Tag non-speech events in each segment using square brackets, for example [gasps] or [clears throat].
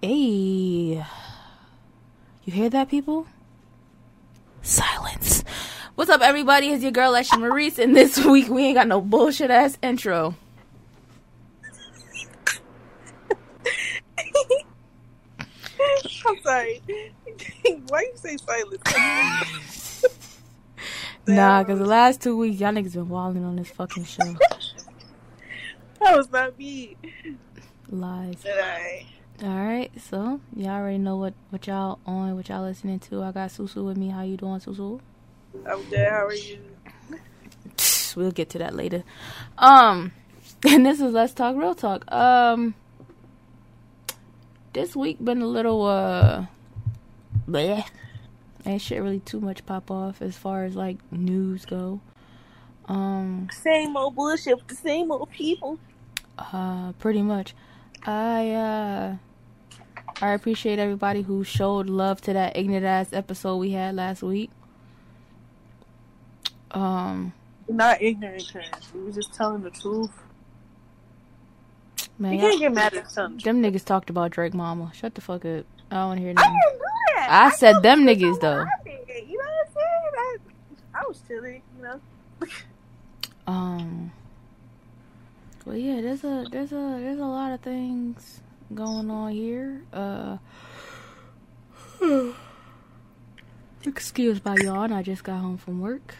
Hey. You hear that, people? Silence. What's up, everybody? It's your girl, Leslie Maurice, and this [laughs] week we ain't got no bullshit ass intro. [laughs] I'm sorry. [laughs] Why you say silence? Nah, because the last two weeks, y'all niggas been wilding on this fucking show. that was not me. Lies. Did I? Alright, so y'all already know what, what y'all on, what y'all listening to. I got Susu with me. How you doing, Susu? I'm good. How are you? We'll get to that later. Um, [laughs] and this is Let's Talk Real Talk. Um, this week been a little, uh, bleh. Ain't shit really too much pop off as far as like news go. Um, Same old bullshit with the same old people. uh, pretty much. I, uh, I appreciate everybody who showed love to that ignorant ass episode we had last week. Um, Not ignorant, cause we were just telling the truth. man, You can't get mad at something. them niggas talked about Drake Mama. Shut the fuck up. I don't want to hear I didn't do that. I said them niggas, though. I did. You know what I'm saying? I, I was chilling, you know. Um. Well, yeah, there's a there's a there's a lot of things going on here. Uh. [sighs] Excuse my yawn. I just got home from work.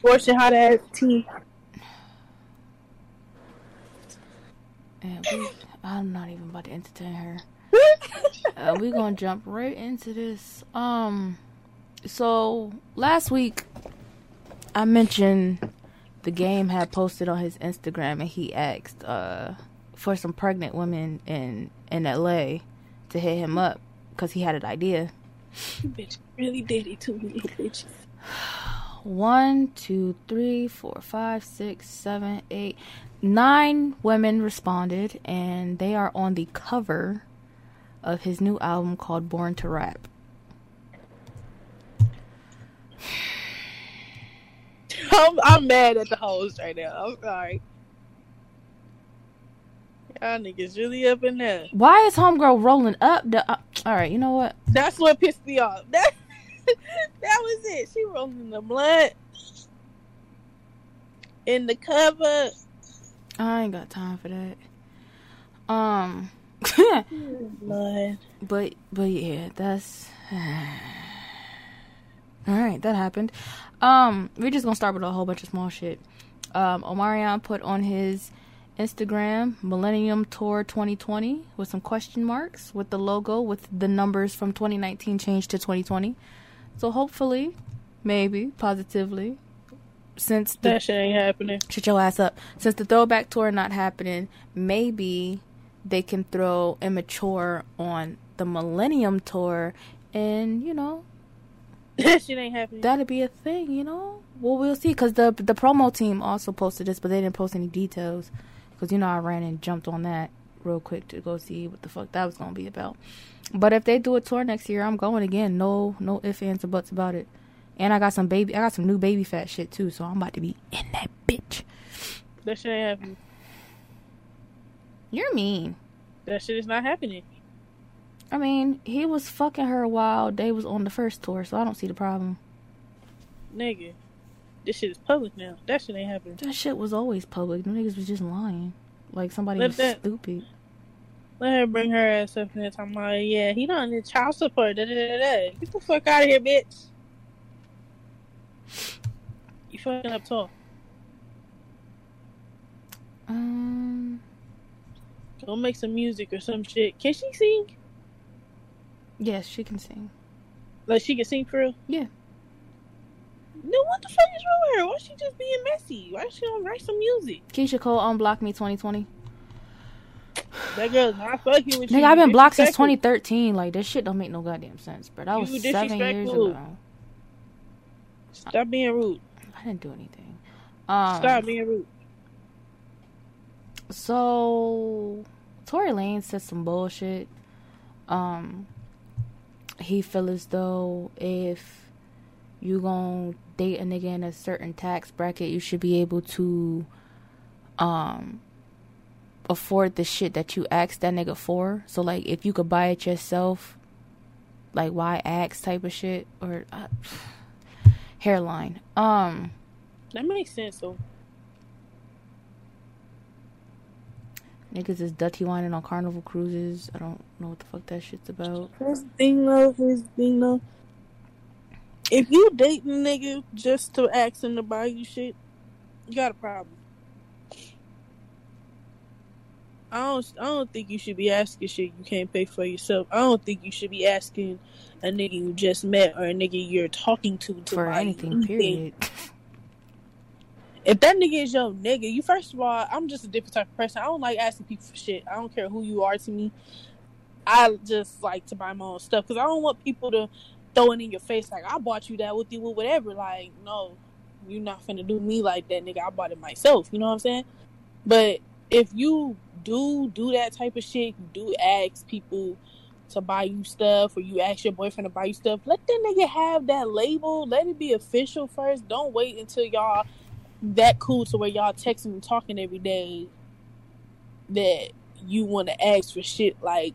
Fortune hot ass tea. And we, I'm not even about to entertain her. [laughs] Uh, we're gonna jump right into this. Um, so last week I mentioned the game had posted on his Instagram, and he asked uh for some pregnant women in in LA to hit him up because he had an idea. You bitch really did it to me, bitch. One, two, three, four, five, six, seven, eight, nine women responded, and they are on the cover of his new album called Born to Rap. [laughs] I'm, I'm mad at the host right now. I'm sorry. Y'all niggas really up in there. Why is Homegirl rolling up the. Uh, all right, you know what? That's what pissed me off. [laughs] That that was it. She rolling in the blunt in the cover. I ain't got time for that. Um. [laughs] But but yeah, that's [sighs] all right. That happened. Um, we're just gonna start with a whole bunch of small shit. Um, Omarion put on his Instagram Millennium Tour 2020 with some question marks with the logo with the numbers from 2019 changed to 2020. So hopefully, maybe positively, since the That shit ain't happening. shut your ass up. Since the throwback tour not happening, maybe they can throw immature on the Millennium tour, and you know That [laughs] shit ain't happening. that'd be a thing. You know, well we'll see. Cause the the promo team also posted this, but they didn't post any details. Cause you know I ran and jumped on that real quick to go see what the fuck that was gonna be about. But if they do a tour next year, I'm going again. No no ifs ands or buts about it. And I got some baby, I got some new baby fat shit too, so I'm about to be in that bitch. that shit ain't happening. You're mean. That shit is not happening. I mean, he was fucking her while they was on the first tour, so I don't see the problem. Nigga. This shit is public now. That shit ain't happening. That shit was always public. The niggas was just lying. Like somebody Let was that- stupid. Let her bring her ass up there talking about, yeah, he don't need child support. Da, da, da, da. Get the fuck out of here, bitch. You fucking up tall. Um, Go make some music or some shit. Can she sing? Yes, she can sing. Like she can sing for real? Yeah. No, what the fuck is wrong with her? Why is she just being messy? Why she don't write some music? Keyshia Cole unblocked me 2020. That girl's not fucking with you. Nigga, I've been blocked since 2013. Like this shit don't make no goddamn sense, bro. That You was seven years ago. Stop being rude. I didn't do anything. Um, Stop being rude. So Tory Lane said some bullshit. Um he feel as though if you gonna date a nigga in a certain tax bracket, you should be able to um afford the shit that you asked that nigga for. So like if you could buy it yourself, like why ask type of shit or uh, [sighs] hairline. Um that makes sense though. Niggas is dirty whining on carnival cruises. I don't know what the fuck that shit's about. The thing though, the thing though. If you date a nigga just to ask him to buy you shit, you got a problem. I don't I don't think you should be asking shit you can't pay for yourself. I don't think you should be asking a nigga you just met or a nigga you're talking to to for buy anything, anything. period. [laughs] If that nigga is your nigga, you first of all, I'm just a different type of person. I don't like asking people for shit. I don't care who you are to me. I just like to buy my own stuff because I don't want people to throw it in your face like I bought you that with you with whatever. Like, no, you're not finna do me like that, nigga. I bought it myself. You know what I'm saying? But if you do do that type of shit, you do ask people to buy you stuff or you ask your boyfriend to buy you stuff, let that nigga have that label. Let it be official first. Don't wait until y'all that cool to where y'all texting and talking every day that you want to ask for shit like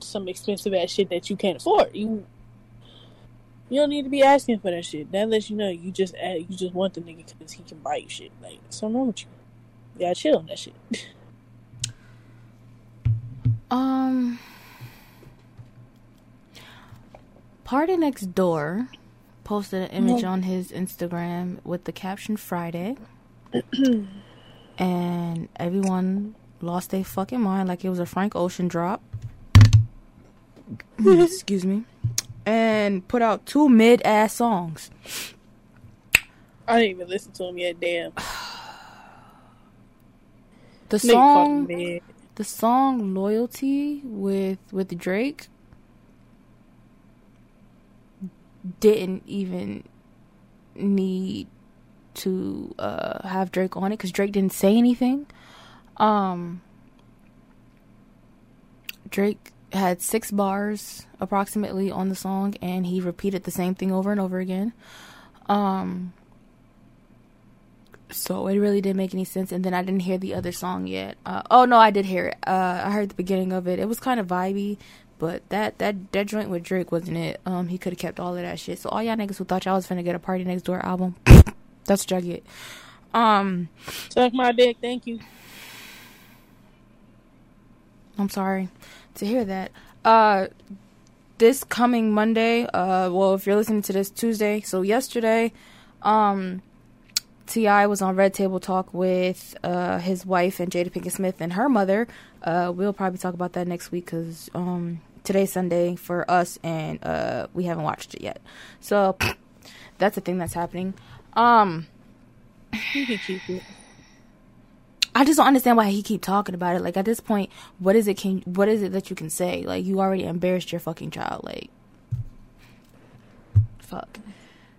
some expensive ass shit that you can't afford. You you don't need to be asking for that shit. That lets you know you just you just want the nigga because he can buy you shit. Like something wrong with you. You gotta chill on that shit. [laughs] Um, PartyNextDoor posted an image on his Instagram with the caption Friday. and everyone lost their fucking mind like it was a Frank Ocean drop. [laughs] Excuse me. And put out two mid ass songs. I didn't even listen to him yet, damn. [sighs] The song the song Loyalty with with Drake didn't even need to uh have Drake on it cuz Drake didn't say anything. Um Drake had 6 bars approximately on the song and he repeated the same thing over and over again. Um so it really didn't make any sense and then i didn't hear the other song yet uh, oh no i did hear it uh, i heard the beginning of it it was kind of vibey but that that that joint with drake wasn't it um he could have kept all of that shit so all y'all niggas who thought y'all was finna get a PartyNextDoor album [coughs] that's what y'all get um Suck my dick, thank you. i'm sorry to hear that uh this coming monday uh well if you're listening to this tuesday so yesterday um T.I. was on Red Table Talk with uh, his wife and Jada Pinkett Smith and her mother. Uh, we'll probably talk about that next week because um, today's Sunday for us and uh, we haven't watched it yet. So that's a thing that's happening. Um, You can keep it. I just don't understand why he keep talking about it. Like at this point, what is it? Can what is it that you can say? Like you already embarrassed your fucking child. Like fuck.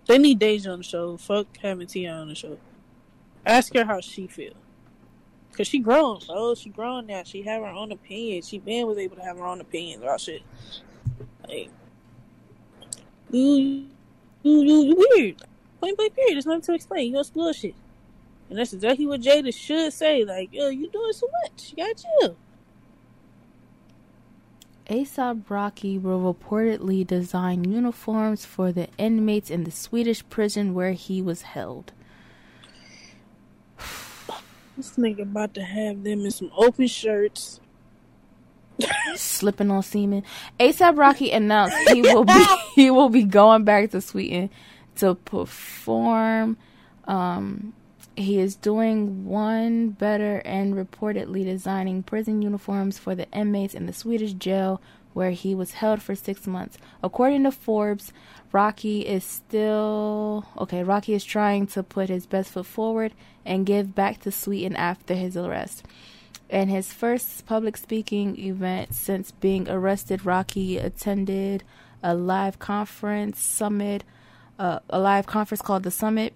They need Deja on the show. Fuck having T.I. on the show. Ask her how she feel. Cause she grown, bro. She grown now. She have her own opinion. She been was able to have her own opinions about shit. Like, you, you, you, you weird. Point blank period. There's nothing to explain. You some bullshit. And that's exactly what Jada should say. Like, yo, you doing so much. You got you. ASAP Rocky will reportedly design uniforms for the inmates in the Swedish prison where he was held. This nigga about to have them in some open shirts. Slipping on semen. ASAP Rocky announced he will be [laughs] [laughs] he will be going back to Sweden to perform. Um, he is doing one better and reportedly designing prison uniforms for the inmates in the Swedish jail where he was held for six months. According to Forbes, Rocky is still okay. Rocky is trying to put his best foot forward and give back to Sweden after his arrest. In his first public speaking event since being arrested, Rocky attended a live conference summit, uh, a live conference called the Summit,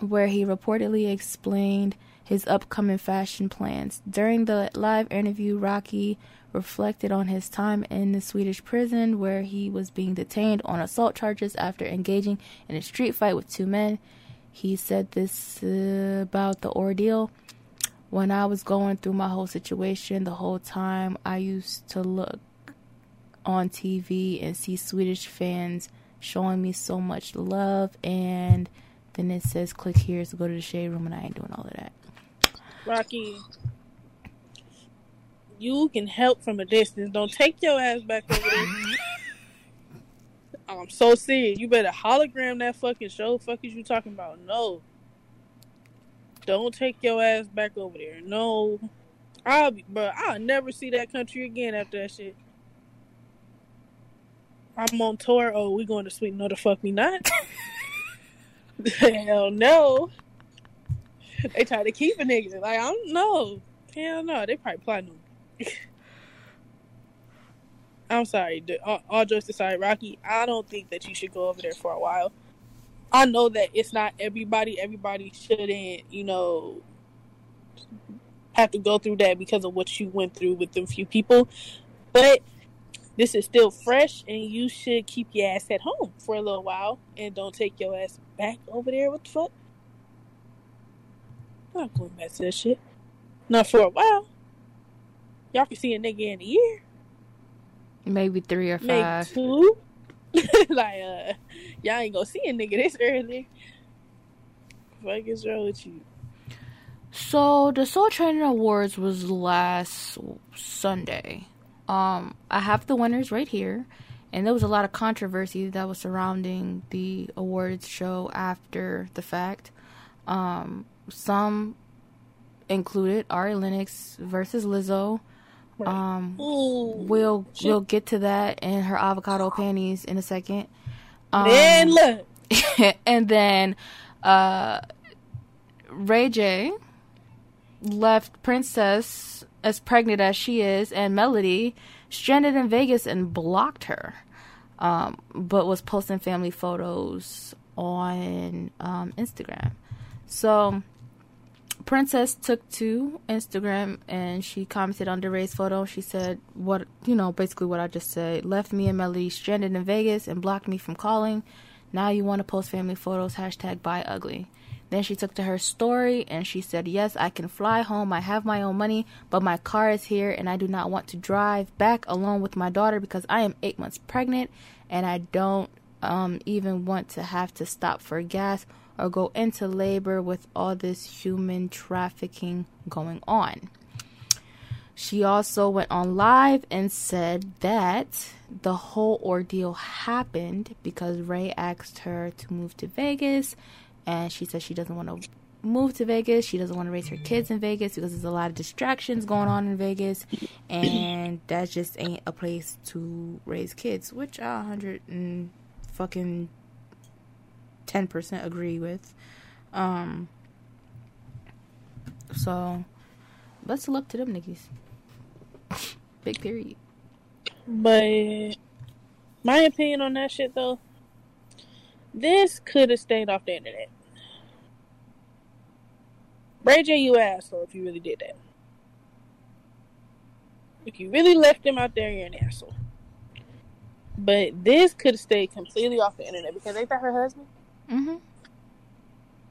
where he reportedly explained his upcoming fashion plans. During the live interview, Rocky reflected on his time in the Swedish prison where he was being detained on assault charges after engaging in a street fight with two men. He said this uh, about the ordeal. when I was going through my whole situation, the whole time I used to look on TV and see Swedish fans showing me so much love, and then it says click here to go to the shade room, and I ain't doing all of that. Rocky, you can help from a distance. Don't take your ass back over there. Mm-hmm. Oh, I'm so serious. You better hologram that fucking show. Fuck is you talking about? No. Don't take your ass back over there. No. I'll be, bro. I'll never see that country again after that shit. I'm on tour. Oh, we going to Sweden? No, the fuck me not. [laughs] Hell no. They try to keep a nigga. Like I don't know. Hell no. They probably plotting on. [laughs] I'm sorry. All, all jokes aside, Rocky. I don't think that you should go over there for a while. I know that it's not everybody. Everybody shouldn't, you know, have to go through that because of what you went through with them few people. But this is still fresh, and you should keep your ass at home for a little while, and don't take your ass back over there. What the fuck? I'm not going back to that shit. Not for a while. Y'all can see a nigga in a year. Maybe three or five. Maybe two. [laughs] like, uh, y'all ain't gonna see a nigga this early. What is wrong with you? So the Soul Train Awards was last Sunday. Um, I have the winners right here, and there was a lot of controversy that was surrounding the awards show after the fact. Um, some included Ari Lennox versus Lizzo. Um, we'll we'll get to that and her avocado panties in a second. Um, Man, look. [laughs] and then uh, Ray J left Princess as pregnant as she is and Melody stranded in Vegas and blocked her, um, but was posting family photos on um, Instagram. So Princess took to Instagram and she commented on the Ray's photo. She said, "What you know, basically what I just said. Left me and Melody stranded in Vegas and blocked me from calling. Now you want to post family photos? Hashtag buy ugly." Then she took to her story and she said, Yes, I can fly home. I have my own money, but my car is here and I do not want to drive back alone with my daughter because I am eight months pregnant and I don't um, even want to have to stop for gas or go into labor with all this human trafficking going on. She also went on live and said that the whole ordeal happened because Ray asked her to move to Vegas and she says she doesn't want to move to Vegas. She doesn't want to raise her kids in Vegas because there's a lot of distractions going on in Vegas, and that just ain't a place to raise kids. Which I hundred and fucking ten percent agree with. Um, so let's look to them niggas. [laughs] Big period. But my opinion on that shit though this could have stayed off the internet. Ray J, you asshole if you really did that. If you really left him out there, you're an asshole. But this could have stayed completely off the internet because they thought her husband? Mm-hmm.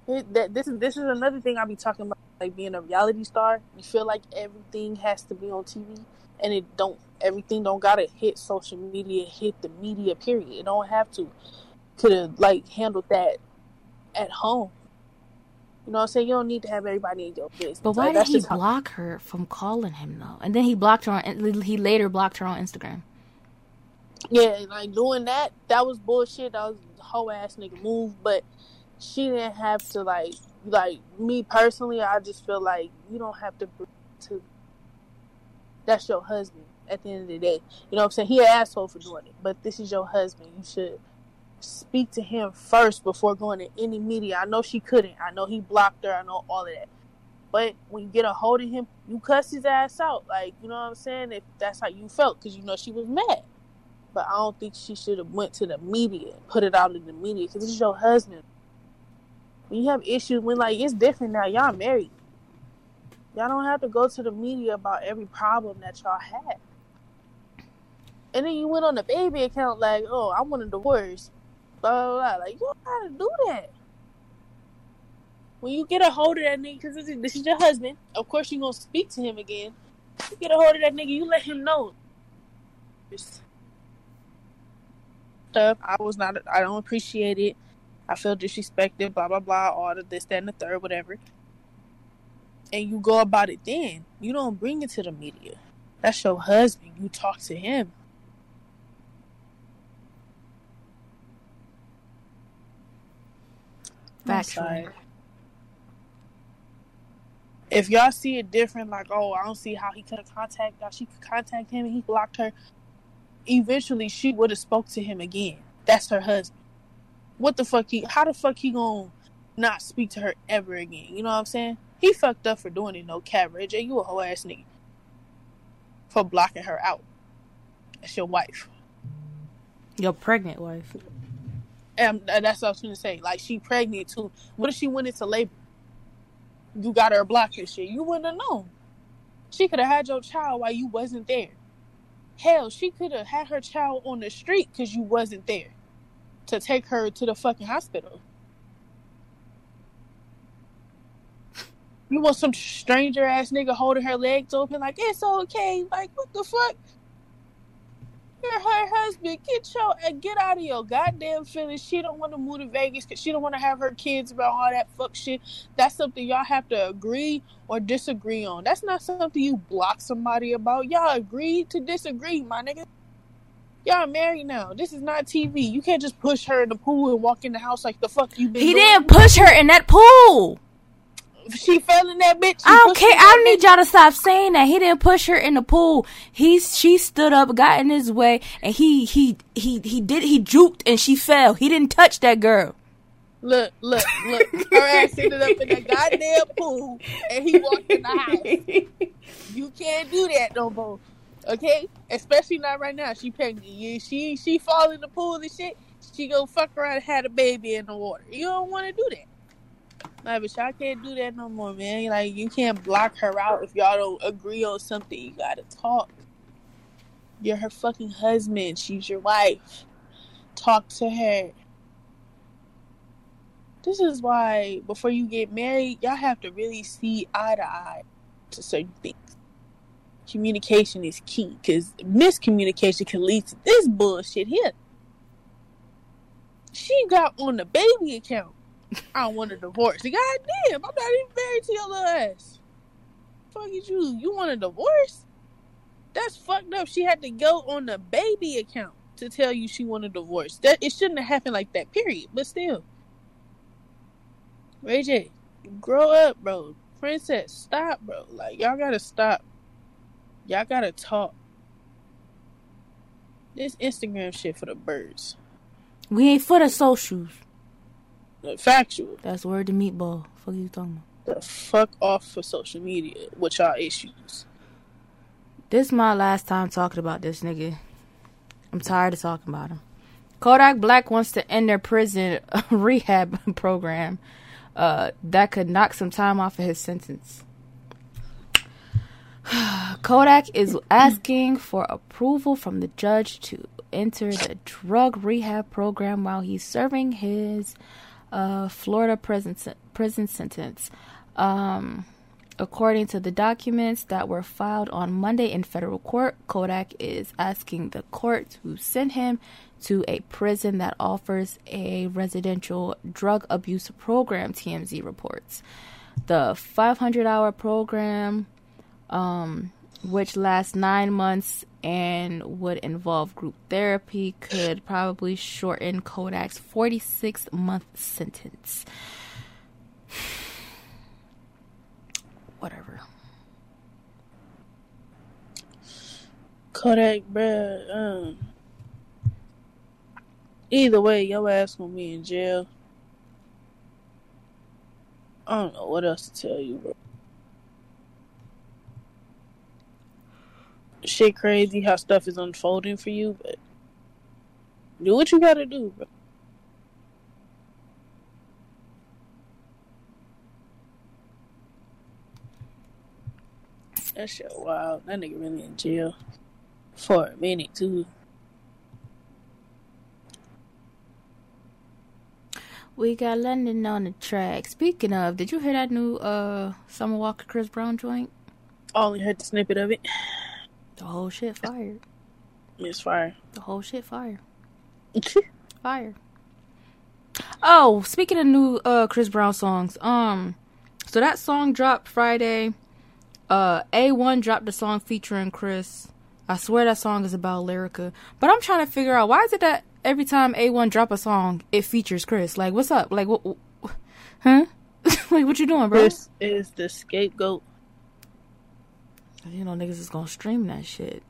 It, that this is this is another thing I be talking about, like being a reality star. You feel like everything has to be on TV, and it don't. Everything don't gotta hit social media, hit the media. Period. It don't have to could have like handled that at home. You know what I'm saying? You don't need to have everybody in your business. But why like, did he block how... her from calling him though? And then he blocked her on. He later blocked her on Instagram. Yeah, like doing that, that was bullshit. That was whole ass nigga move. But she didn't have to like, like me personally. I just feel like you don't have to. To that's your husband at the end of the day. You know what I'm saying? He an asshole for doing it, but this is your husband. You should speak to him first before going to any media. I know she couldn't. I know he blocked her. I know all of that. But when you get a hold of him, you cuss his ass out. Like, you know what I'm saying? If that's how you felt, because you know she was mad. But I don't think she should have went to the media, put it out in the media, because this is your husband. When you have issues, when like it's different now, y'all married. Y'all don't have to go to the media about every problem that y'all had. And then you went on the baby account like, oh, I want a divorce blah, blah, blah. Like, you don't gotta do that. when you get a hold of that nigga, because this, this is your husband, of course you're gonna speak to him again. You get a hold of that nigga, you let him know. Stuff I was not, I don't appreciate it. I feel disrespected, blah blah blah, all of this, that, and the third, whatever. And you go about it then. You don't bring it to the media. That's your husband. You talk to him. Factual. If y'all see it different, like, oh, I don't see how he could have contacted, she could contact him and he blocked her. Eventually, she would have spoke to him again. That's her husband. What the fuck he? How the fuck he gonna not speak to her ever again? You know what I'm saying? He fucked up for doing it. No cat, Ray J. You a whole ass nigga for blocking her out. That's your wife. Your pregnant wife. And uh, that's what I was gonna say. Like she pregnant too. What if she went into labor? You got her blocked and shit. You wouldn't have known. She could have had your child while you wasn't there. Hell, she could have had her child on the street because you wasn't there to take her to the fucking hospital. You want some stranger ass nigga holding her legs open like it's okay. Like what the fuck? You're her husband. Get your and get out of your goddamn feelings. She don't want to move to Vegas because she don't want to have her kids about all that fuck shit. That's something y'all have to agree or disagree on. That's not something you block somebody about. Y'all agree to disagree, my nigga. Y'all married now. This is not TV. You can't just push her in the pool and walk in the house like the fuck you been. He doing. didn't push her in that pool. She fell in that bitch. I don't care. I don't need y'all to stop saying that. He didn't push her in the pool. He's she stood up, got in his way, and he he he he did he juked and she fell. He didn't touch that girl. Look, look, look. Her ass ended up in the goddamn pool, and he walked in the house. You can't do that no more. Okay? Especially not right now. She pregnant. You, she she fall in the pool and shit. She go fuck around and had a baby in the water. You don't want to do that. Nah, but y'all can't do that no more, man. Like you can't block her out if y'all don't agree on something. You gotta talk. You're her fucking husband. She's your wife. Talk to her. This is why before you get married, y'all have to really see eye to eye to certain things. Communication is key because miscommunication can lead to this bullshit here. She got on the baby account. [laughs] I don't want a divorce. God damn, I'm not even married to your little ass. Fuck you? You want a divorce? That's fucked up. She had to go on the baby account to tell you she wanted a divorce. That it shouldn't have happened like that. Period. But still, Ray J, grow up, bro. Princess, stop, bro. Like y'all gotta stop. Y'all gotta talk. This Instagram shit for the birds. We ain't for the socials. Factual. That's word to meatball. Fuck you talking about? The fuck off for social media with y'all issues. This my last time talking about this nigga. I'm tired of talking about him. Kodak Black wants to end their prison [laughs] rehab program uh, that could knock some time off of his sentence. [sighs] Kodak is asking for approval from the judge to enter the drug rehab program while he's serving his uh, Florida prison prison sentence. Um, according to the documents that were filed on Monday in federal court, Kodak is asking the court to send him to a prison that offers a residential drug abuse program. TMZ reports the 500-hour program um, which lasts nine months and would involve group therapy, could probably shorten Kodak's 46 month sentence. [sighs] Whatever. Kodak, bruh. Um, either way, your ass gonna be in jail. I don't know what else to tell you, bro. Shit crazy how stuff is unfolding for you, but do what you gotta do, bro. That shit wild. That nigga really in jail for a minute too. We got London on the track. Speaking of, did you hear that new uh Summer Walker Chris Brown joint? Only heard the snippet of it. The whole shit fire. It's fire. The whole shit fire. [laughs] Fire. Oh, speaking of new uh Chris Brown songs, um so that song dropped Friday. Uh A1 dropped a song featuring Chris. I swear that song is about Lyrica. But I'm trying to figure out why is it that every time A1 drop a song, it features Chris? Like what's up? Like what huh? [laughs] like what you doing, bro? Chris is the scapegoat. You know niggas is gonna stream that shit.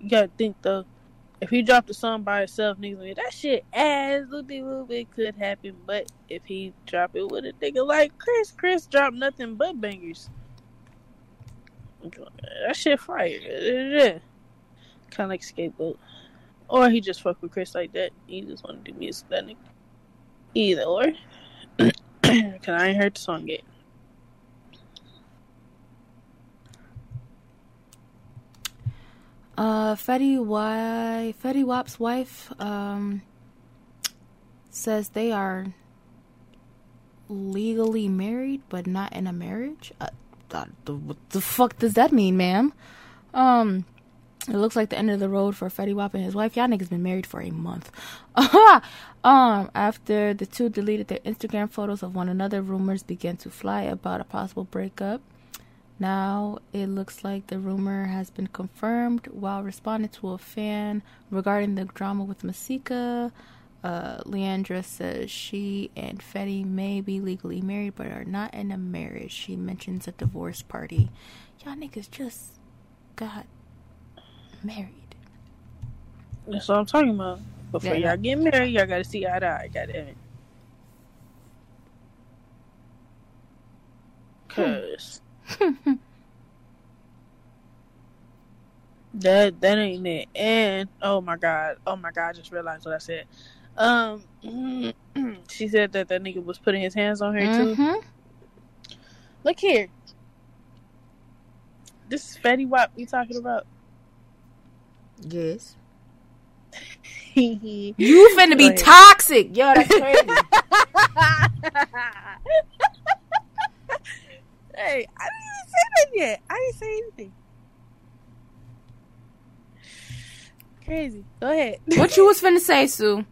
You gotta think though. If he dropped a song by himself, niggas that shit ass loopy loop could happen. But if he drop it with a nigga like Chris, Chris dropped nothing but bangers. That shit fire. Kinda like scapegoat. Or he just fuck with Chris like that. He just wanna do music that nigga. Either or. [clears throat] Cause I ain't heard the song yet. Uh, Fetty Why Fetty Wap's wife um says they are legally married but not in a marriage. Uh, uh, the, what the fuck does that mean, ma'am? Um, it looks like the end of the road for Fetty Wap and his wife. Y'all niggas been married for a month. [laughs] um, after the two deleted their Instagram photos of one another, rumors began to fly about a possible breakup. Now it looks like the rumor has been confirmed while responding to a fan regarding the drama with Masika. Uh, Leandra says she and Fetty may be legally married but are not in a marriage. She mentions a divorce party. Y'all niggas just got married. That's what I'm talking about. Before Yeah. y'all get married, y'all gotta see eye to eye, goddamn it. Cause [laughs] that that ain't it. And oh my god, oh my god, I just realized what I said. Um, [clears throat] she said that that nigga was putting his hands on her too. Mhm. Look here, this is Fetty Wap we talking about. Yes. you [laughs] You finna be toxic. Yo, that's crazy. [laughs] hey, I didn't even say that yet. I didn't say anything. Crazy. Go ahead. [laughs] what you was finna say, Sue?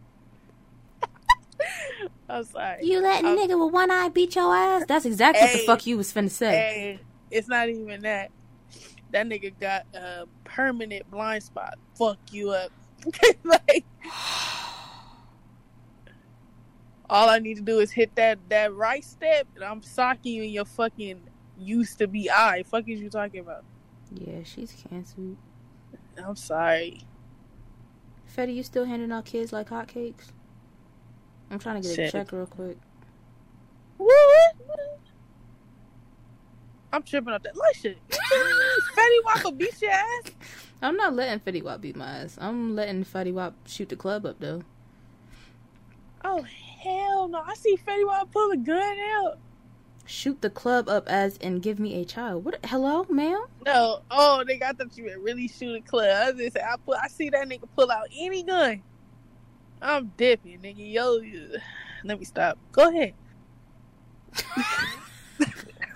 [laughs] I'm sorry. You letting Um, nigga with one eye beat your ass? That's exactly what the fuck you was finna say. Hey, it's not even that. That nigga got a permanent blind spot. Fuck you up. [laughs] like, [sighs] all I need to do is hit that that right step, and I'm socking you in your fucking used to be I. Fuck is you talking about? Yeah, she's canceled. I'm sorry. Fetty, you still handing out kids like hotcakes? I'm trying to get a check real quick. What? I'm tripping up that like shit. [laughs] Fetty Wap will beat your ass. I'm not letting Fetty Wap beat my ass. I'm letting Fetty Wap shoot the club up though. Oh hell no! I see Fetty Wap pull a gun out. Shoot the club up as and give me a child. What? Hello, ma'am? No, oh they got thought you really shoot a club. I just I put, I see that nigga pull out any gun. I'm dipping, nigga. Yo, [sighs] let me stop. Go ahead. [laughs]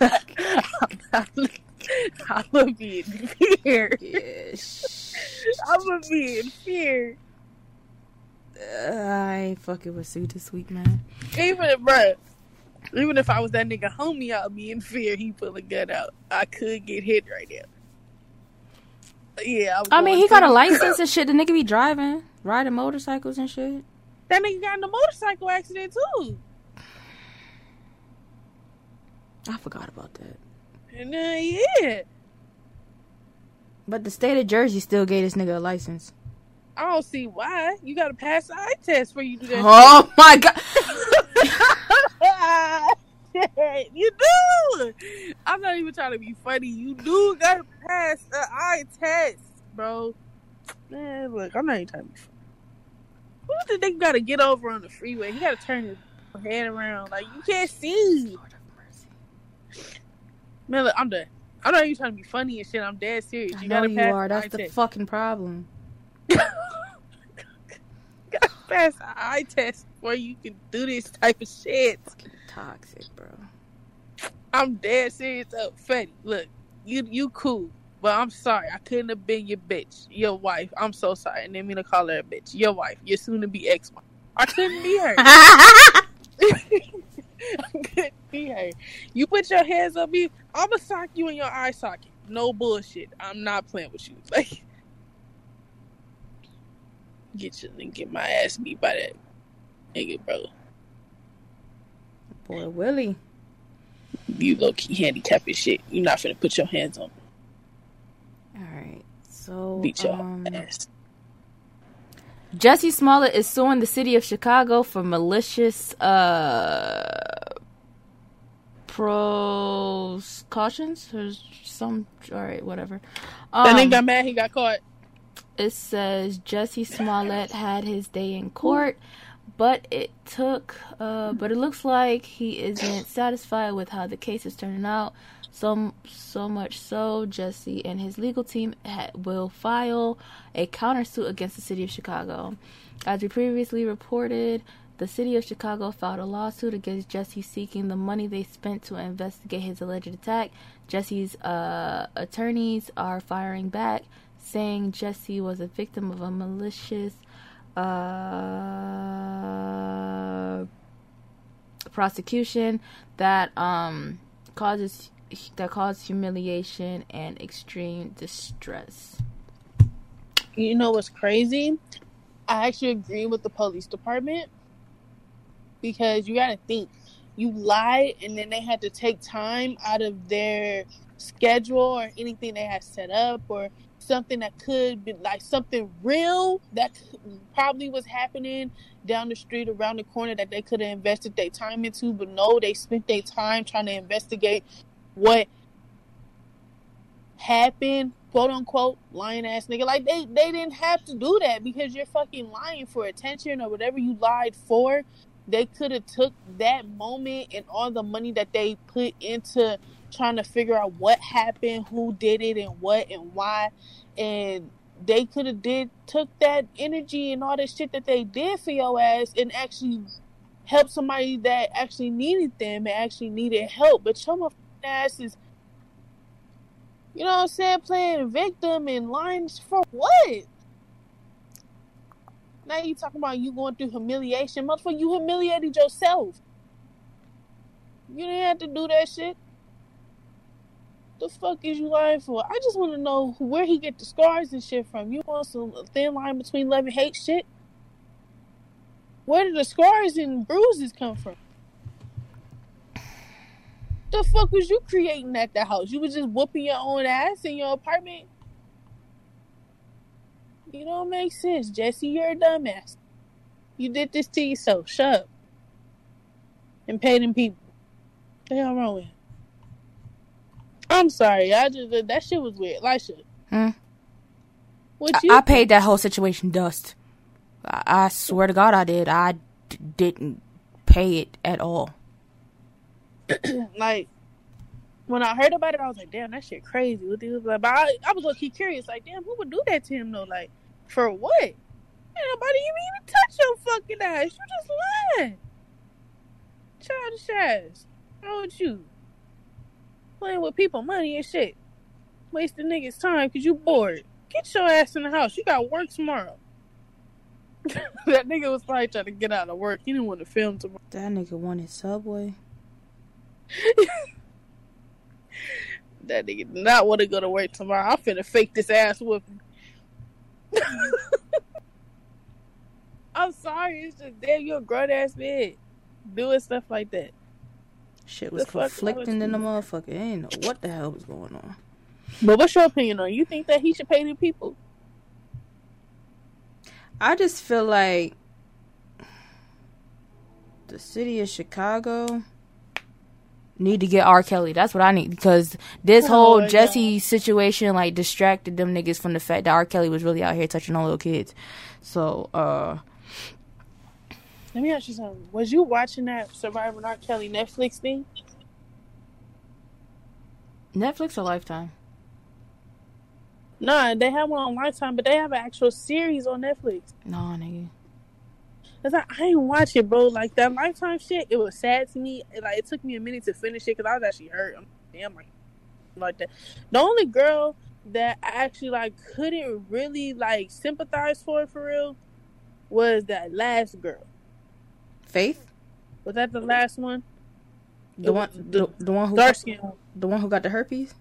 I'm gonna be in fear. [laughs] Yeah. I'm gonna be in fear. Uh, I ain't fucking with Sue this week, man. Even bruh, even if I was that nigga homie, I'd be in fear. He pull a gun out. I could get hit right now. Yeah, I'm mean, he got a license and shit. The nigga be driving, riding motorcycles and shit. That nigga got in a motorcycle accident too. I forgot about that. And uh, yeah, But the state of Jersey still gave this nigga a license. I don't see why. You gotta pass the eye test for you do that. Oh my god! [laughs] [laughs] [laughs] You do. I'm not even trying to be funny. You do gotta pass the eye test, bro. Man, look, I'm not even trying to be funny. Who the nigga gotta get over on the freeway? He gotta turn his head around. Like, you can't see. Lord. Man, look, I'm done. I'm not even trying to be funny and shit. I'm dead serious. I You know gotta you pass are. That's the test. fucking problem. [laughs] pass the eye test before you can do this type of shit. Toxic, bro. I'm dead serious up, Fetty. Look, you you cool. But I'm sorry, I couldn't have been your bitch, your wife. I'm so sorry. I didn't mean to call her a bitch. Your wife, your soon to be ex wife. I couldn't be her. [laughs] [laughs] I couldn't be her. You put your hands on me, I'ma sock you in your eye socket. No bullshit. I'm not playing with you. [laughs] Like get you and get my ass beat by that nigga, bro. Boy, Willie. You low key handicapped as shit. You're not finna put your hands on me. All right. So Beat your um, ass. Jussie Smollett is suing the city of Chicago for malicious uh precautions or some all right, whatever. that Um, nigga got mad, he got caught. It says Jussie Smollett had his day in court, but it took uh but it looks like he isn't satisfied with how the case is turning out. So so much so Jussie and his legal team ha- will file a countersuit against the city of Chicago. As we previously reported, the city of Chicago filed a lawsuit against Jussie seeking the money they spent to investigate his alleged attack. Jussie's uh, attorneys are firing back, saying Jussie was a victim of a malicious uh, prosecution that um, causes that caused humiliation and extreme distress. You know what's crazy? I actually agree with the police department because you got to think you lied and then they had to take time out of their schedule or anything they had set up or something that could be like something real that probably was happening down the street around the corner that they could have invested their time into but no they spent their time trying to investigate what happened quote unquote lying ass nigga. Like they they didn't have to do that because you're fucking lying for attention or whatever you lied for. They could have took that moment and all the money that they put into trying to figure out what happened who did it and what and why and they could have did took that energy and all that shit that they did for your ass and actually help somebody that actually needed them and actually needed help but your ass is you know what I'm saying? Playing victim and lying for what? Now you talking about you going through humiliation. Motherfucker, you humiliated yourself. You didn't have to do that shit. The fuck is you lying for? I just want to know where he get the scars and shit from. You want some thin line between love and hate shit? Where did the scars and bruises come from? The fuck was you creating at the house? You was just whooping your own ass in your apartment? You don't make sense, Jussie. You're a dumbass. You did this to yourself. Shut up. And pay them people. What the hell wrong with you? I'm sorry. I just that shit was weird. Like shit. Hmm. What I, you I paid that whole situation dust. I, I swear to God, I did. I d- didn't pay it at all. [clears throat] like when I heard about it, I was like, damn, that shit crazy. What the like, but I, I was low key curious, like, damn, who would do that to him though? Like, for what? Ain't nobody even even touch your fucking ass. You just lying. Childish ass. How would you? Playing with people money and shit. Wasting niggas time because you bored. Get your ass in the house. You got work tomorrow. [laughs] that nigga was probably trying to get out of work. He didn't want to film tomorrow. That nigga wanted Subway. [laughs] That nigga did not want to go to work tomorrow. I'm finna fake this ass whooping. [laughs] I'm sorry, it's just damn you're a grown ass man doing stuff like that. Shit was The conflicting in the motherfucker. I ain't know what the hell was going on. But what's your opinion on? You think that he should pay the people? I just feel like the city of Chicago need to get R. Kelly. That's what I need because this Oh whole my Jussie situation like distracted them niggas from the fact that R. Kelly was really out here touching on little kids. So, uh, Let me ask you something. Was you watching that Surviving R. Kelly Netflix thing? Netflix or Lifetime? Nah, they have one on Lifetime, but they have an actual series on Netflix. Nah, nigga. Cause I, I ain't watch it, bro. Like that Lifetime shit, it was sad to me. It, like it took me a minute to finish it because I was actually hurt. I'm, damn, like like that. The only girl that I actually like couldn't really like sympathize for for real was that last girl. Faith, Was that the last one? the It one, the, the one who, Dark skin. the one who got the herpes,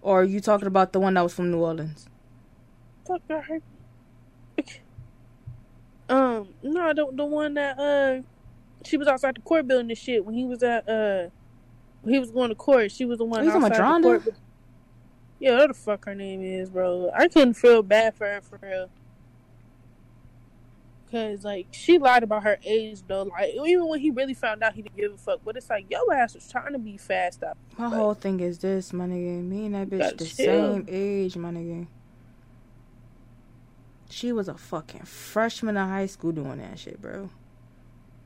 or are you talking about the one that was from New Orleans? Fuck got her. Um, no, the the one that uh, she was outside the court building and shit when he was at uh, he was going to court. She was the one Are you talking outside about the court. Yeah, what the fuck her name is, bro. I couldn't feel bad for her for real. Cause like she lied about her age though. Like even when he really found out, he didn't give a fuck. But it's like your ass was trying to be fast up. My whole thing is this, my nigga. Me and that bitch the chill. same age, my nigga. She was a fucking freshman in high school doing that shit, bro.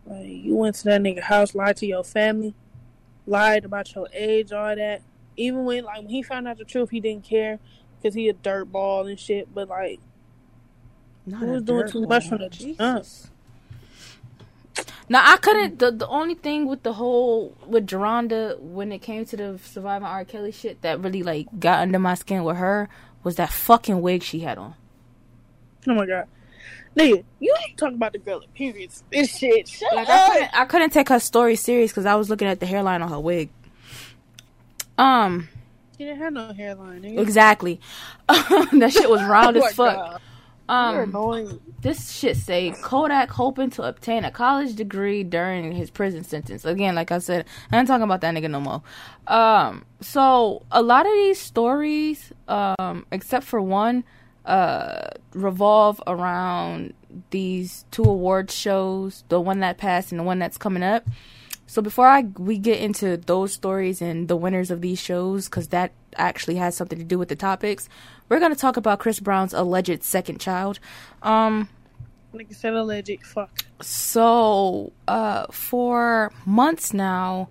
Like you went to that nigga house, lied to your family, lied about your age, all that. Even when like when he found out the truth, he didn't care because he a dirtball and shit. But like Not Who a was doing too much from the jump? Jesus. Now I couldn't. The the only thing with the whole with Jerhonda when it came to the surviving R. Kelly shit that really like got under my skin with her was that fucking wig she had on. oh my god, nigga, you ain't talking about the girl at periods. This shit, shut Like I couldn't, I couldn't take her story serious because I was looking at the hairline on her wig. Um, She didn't have no hairline. Nigga. exactly. [laughs] that shit was round [laughs] Oh as fuck. God. You're Um, annoying. this shit say Kodak hoping to obtain a college degree during his prison sentence. Again, like I said, I ain't talking about that nigga no more. Um, so a lot of these stories, um, except for one, uh, revolve around these two award shows, the one that passed and the one that's coming up. So before I we get into those stories and the winners of these shows, because that actually has something to do with the topics, we're gonna talk about Chris Brown's alleged second child. Um, Nigga said alleged. Fuck. so uh, for months now,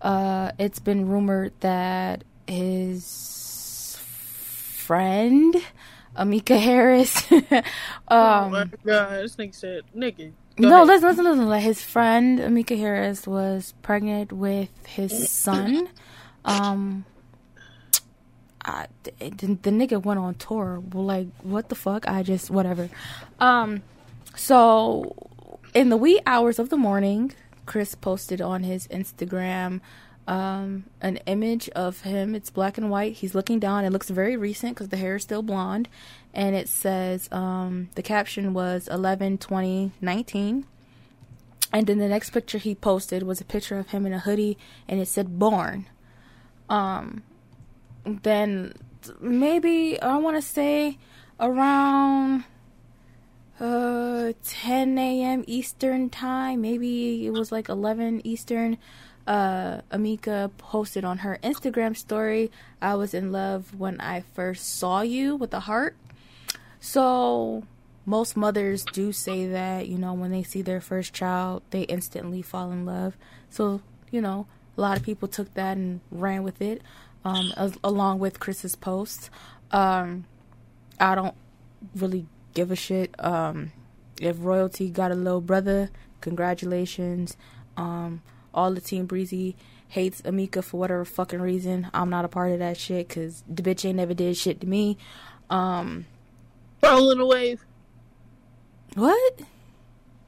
uh, it's been rumored that his friend Ammika Harris. [laughs] oh my um, god, this nigga said nigga. Go no, ahead. listen, listen, listen. Like his friend Ammika Harris was pregnant with his son. Um, I, the, the nigga went on tour. Like, what the fuck? I just whatever. Um, so in the wee hours of the morning, Chris posted on his Instagram um an image of him it's black and white he's looking down it looks very recent because the hair is still blonde and it says um the caption was 11 20 19 and then the next picture he posted was a picture of him in a hoodie and it said born. Um then maybe i want to say around uh 10 a.m eastern time maybe it was like 11 eastern uh ammika posted on her instagram story i was in love when i first saw you with a heart so most mothers do say that you know when they see their first child they instantly fall in love. So you know a lot of people took that and ran with it um as, along with chris's post. um i don't really give a shit um if royalty got a little brother congratulations. Um all the team breezy hates ammika for whatever fucking reason. I'm not a part of that shit because the bitch ain't never did shit to me. Um Following the wave. what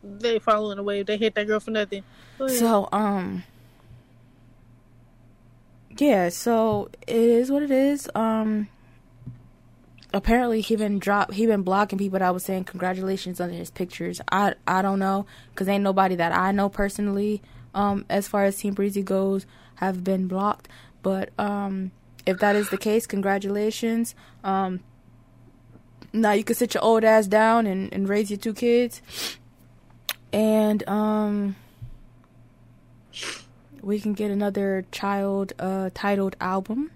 They following the wave. They hit that girl for nothing. So, um, yeah, so it is what it is. Um, apparently he been drop, he been blocking people that was saying congratulations on his pictures. I, I don't know, cause ain't nobody that I know personally, um, as far as Team Breezy goes, have been blocked. But, um, if that is the case, congratulations. Um, now you can sit your old ass down and, and raise your two kids. And, um, we can get another child uh, titled album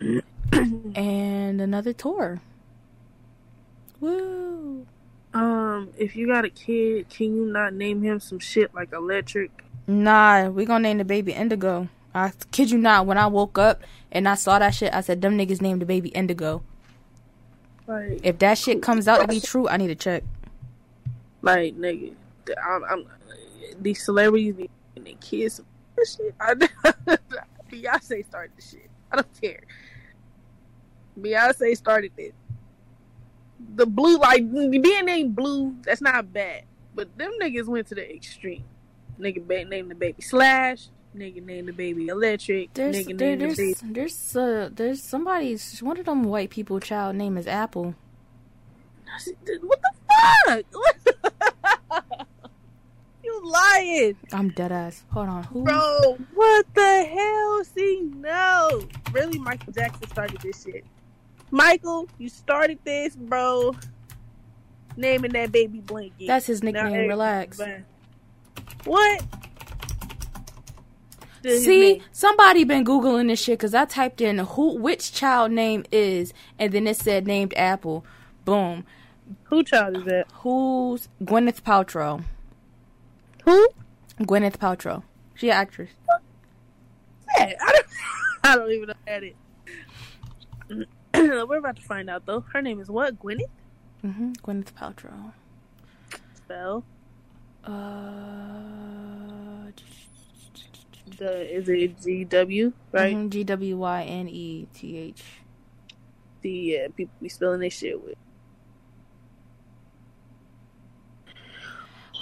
[clears throat] and another tour. Woo! Um, if you got a kid, can you not name him some shit like electric? Nah, we gonna name the baby Indigo. I kid you not. When I woke up and I saw that shit, I said, "Them niggas named the baby Indigo." Like, If that shit comes out to be true, I need to check. like nigga, I'm, I'm these celebrities and the kids. Shit. I, [laughs] Beyonce started the shit. I don't care. Beyonce started it. The blue, like being named blue, that's not bad. But them niggas went to the extreme. Nigga named the baby Slash. Nigga named the baby Electric. There's nigga there, named the there's baby. there's uh there's somebody's one of them white people child name is Apple. What the fuck? [laughs] you lying, I'm dead ass. Hold on, who? bro? What the hell? See, no. Really, Michael Jackson started this shit. Michael, you started this, bro. Naming that baby blanket. That's his nickname. Relax. What? See, somebody been googling this shit because I typed in who which child name is, and then it said named Apple. Boom. who child is that? Who's Gwyneth Paltrow? Who? Gwyneth Paltrow. She an actress. Yeah, I don't, [laughs] I don't even know that is. [clears throat] We're about to find out though. Her name is what? Gwyneth? hmm Gwyneth Paltrow. Spell. Uh, The, is it G W? Right? mhm, G W Y N E T H. Yeah, people be spelling this shit with.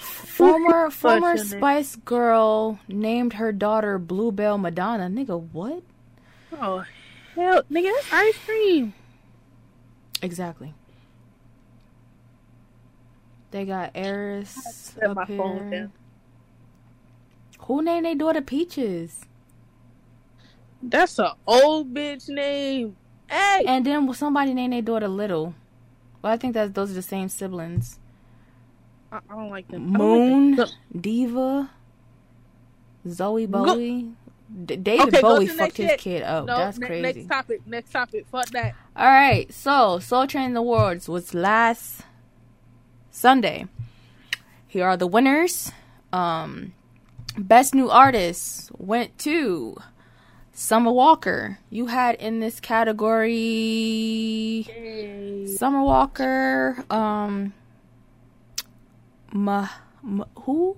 Former [laughs] former? Spice Girl named her daughter Bluebell Madonna. Nigga, what? Oh, hell, nigga, that's ice cream. Exactly. They got Eris up phone here. Who named their daughter Peaches? That's an old bitch name. Hey, And then somebody named their daughter Little. Well, I think that those are the same siblings. I, I don't like them. Don't like Moon, them. Diva, Zoe Go- Bowie. D- David Okay, Bowie fucked his shit. kid up. No, That's ne- crazy. next topic. Next topic. Fuck that. All right, so Soul Train Awards was last Sunday. Here are the winners. Um, best new artist went to Summer Walker. You had in this category Hey. Summer Walker. Um, Ma, Ma who?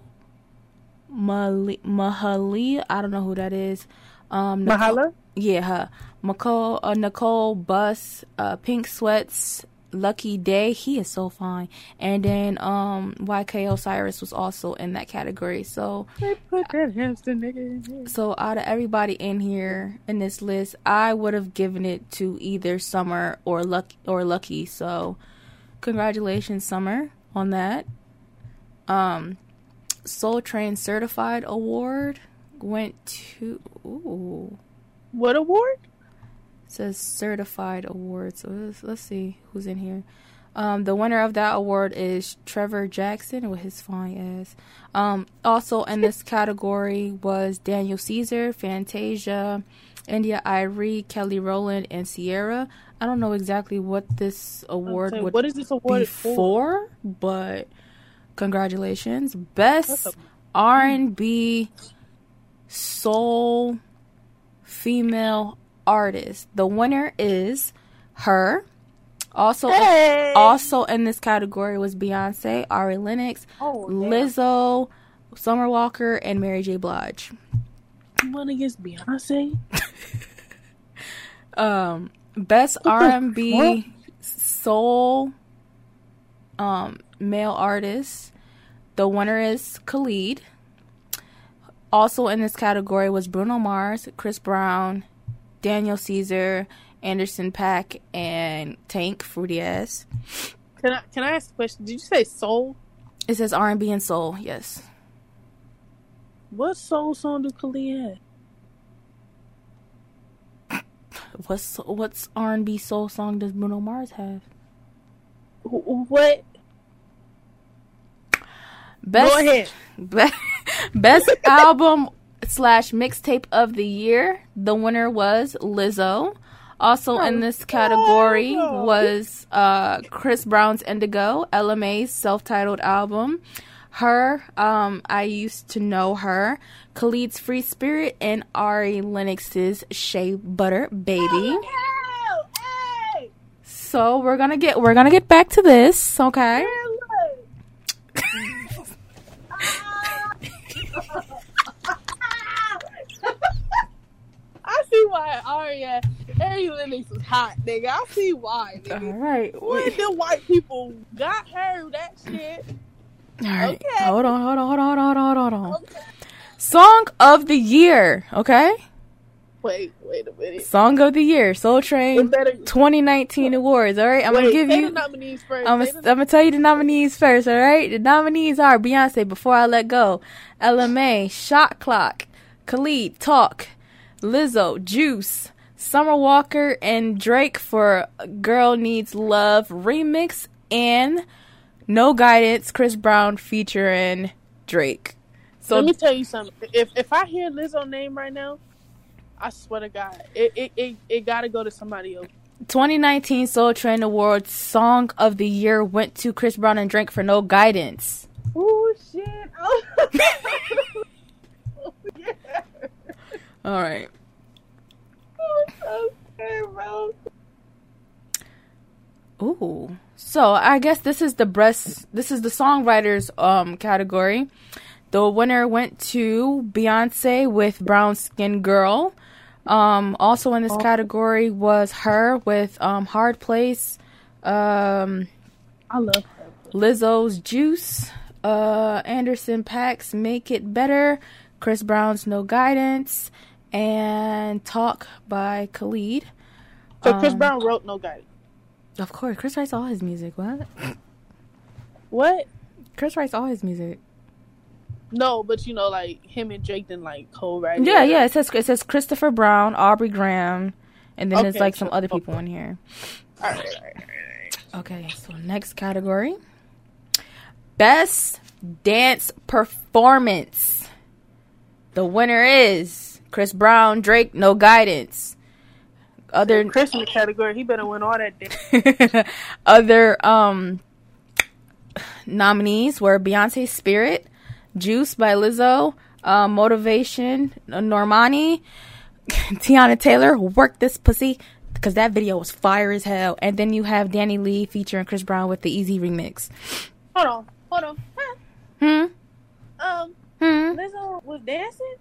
Mali, Mahalia. I don't know who that is. Um, Nicole- Mahala? yeah, her. Nicole, uh, Nicole Bus, uh, Pink Sweats, Lucky Daye. He is so fine. And then um, YK Osiris was also in that category. So, They put that hamster nigga so out of everybody in here in this list, I would have given it to either Summer or Lucky or Lucky. So, congratulations, Summer, on that. Um, Soul Train Certified Award went to ooh. What award? Says certified award. So let's, let's see who's in here. Um, the winner of that award is Trevor Jackson with his fine ass. Um, also in this [laughs] category was Daniel Caesar, Fantasia, India Irie, Kelly Rowland, and Ciara. I don't know exactly what this award So would what is this award be for? for, but congratulations. Best R&B soul female artist. The winner is her. Also Hey! also in this category was Beyonce, Ari Lennox, Oh. Lizzo, Summer Walker, and Mary J. Blige. Went against Beyonce? [laughs] Um, best [laughs] R and B soul um male artist. The winner is Khalid. Also in this category was Bruno Mars, Chris Brown, Daniel Caesar, Anderson Paak, and Tank Fruity Ass. Can I can I ask a question? Did you say soul? It says R and B and soul. Yes. What soul song do Khalid have? What's what's R and B soul song does Bruno Mars have? What? Best, Go ahead. Be- [laughs] Best album slash mixtape of the year. The winner was Lizzo. Also in this category was uh, Chris Brown's Indigo, Ella Mai's self-titled album. H.E.R., um, I used to know her. Khalid's Free Spirit and Ari Lennox's Shea Butter Baby. Hey! So we're gonna get we're gonna get back to this, okay? Oh yeah, Ari Lennox was hot, nigga. I see why, All nigga. right. When the white people got her that shit. All right. Okay. Hold on, hold on, hold on, hold on, hold on, hold on. Okay. Song of the year, okay? Wait, wait a minute. Song of the year, Soul Train better, 2019 awards, all right? I'm wait, gonna give you the nominees 1st I'm gonna, I'm gonna tell you the nominees first, all right? The nominees are Beyonce, Before I Let Go, Ella Mai, Shot Clock, Khalid, Talk, Lizzo, Juice, Summer Walker, and Drake for Girl Needs Love remix, and No Guidance, Chris Brown featuring Drake. So Let me tell you something. If if I hear Lizzo name right now, I swear to God, it it it, it got to go to somebody else. 2019 Soul Train Awards Song of the Year went to Chris Brown and Drake for No Guidance. Oh shit! Oh, [laughs] oh yeah. All right. Ooh. So I guess this is the breast. This is the songwriters um category. The winner went to Beyonce with Brown Skin Girl. Um, also in this category was H.E.R. with um Hard Place. Um, I love her. Lizzo's Juice. Uh, Anderson Paak's Make It Better. Chris Brown's No Guidance. And Talk by Khalid. So Chris Um, Brown wrote no guidance. Of course, Chris writes all his music. What? [coughs] What? Chris writes all his music. No, but you know, like him and Drake didn't like co-write. Yeah, yeah. It says it says Christopher Brown, Aubrey Graham, and then there's Okay, like some other people in here. All right, all right, all right. Okay, so next category, best dance performance. The winner is Chris Brown, Drake, No Guidance. Other Chris in the category, he better win all that. [laughs] Other um nominees were Beyonce Spirit, Juice by Lizzo, uh, Motivation, Normani, [laughs] Teyana Taylor, Work This Pussy, because that video was fire as hell. And then you have Dani Leigh featuring Chris Brown with the Easy remix. Hold on, hold on. Huh. Hmm? Um, Hmm? Lizzo was dancing.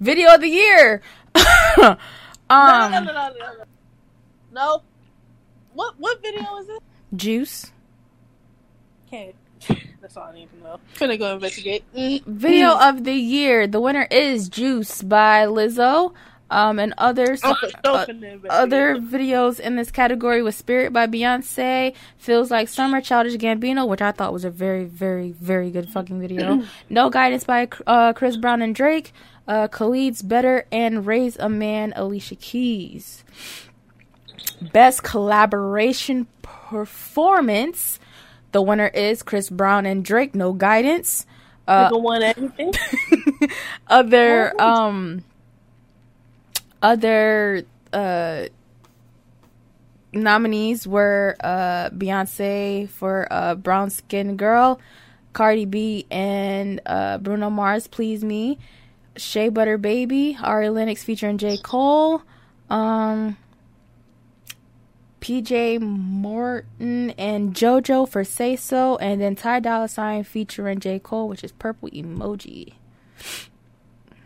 Video of the year! [laughs] no, um, no, no, no, no, no. No. What what video is it? Juice. Can't. [laughs] That's all I need to know. Gonna go investigate. Mm. Video of the year. The winner is Juice by Lizzo. Um, and others. I'm for sure uh. Other videos in this category was Spirit by Beyonce, Feels Like Summer, Childish Gambino, which I thought was a very, very, very good fucking video. [clears throat] no Guidance by uh, Chris Brown and Drake, uh, Khalid's Better, and Raise a Man, Alicia Keys. Best collaboration performance. The winner is Chris Brown and Drake, No Guidance. Uh, won everything. [laughs] other Oh. um other uh nominees were uh Beyonce for uh Brown Skin Girl, Cardi B and uh Bruno Mars Please Me, Shea Butter Baby, Ari Lennox featuring J. Cole, um PJ Morton and JoJo for Say So, and then Ty Dolla Sign featuring J. Cole, which is Purple Emoji.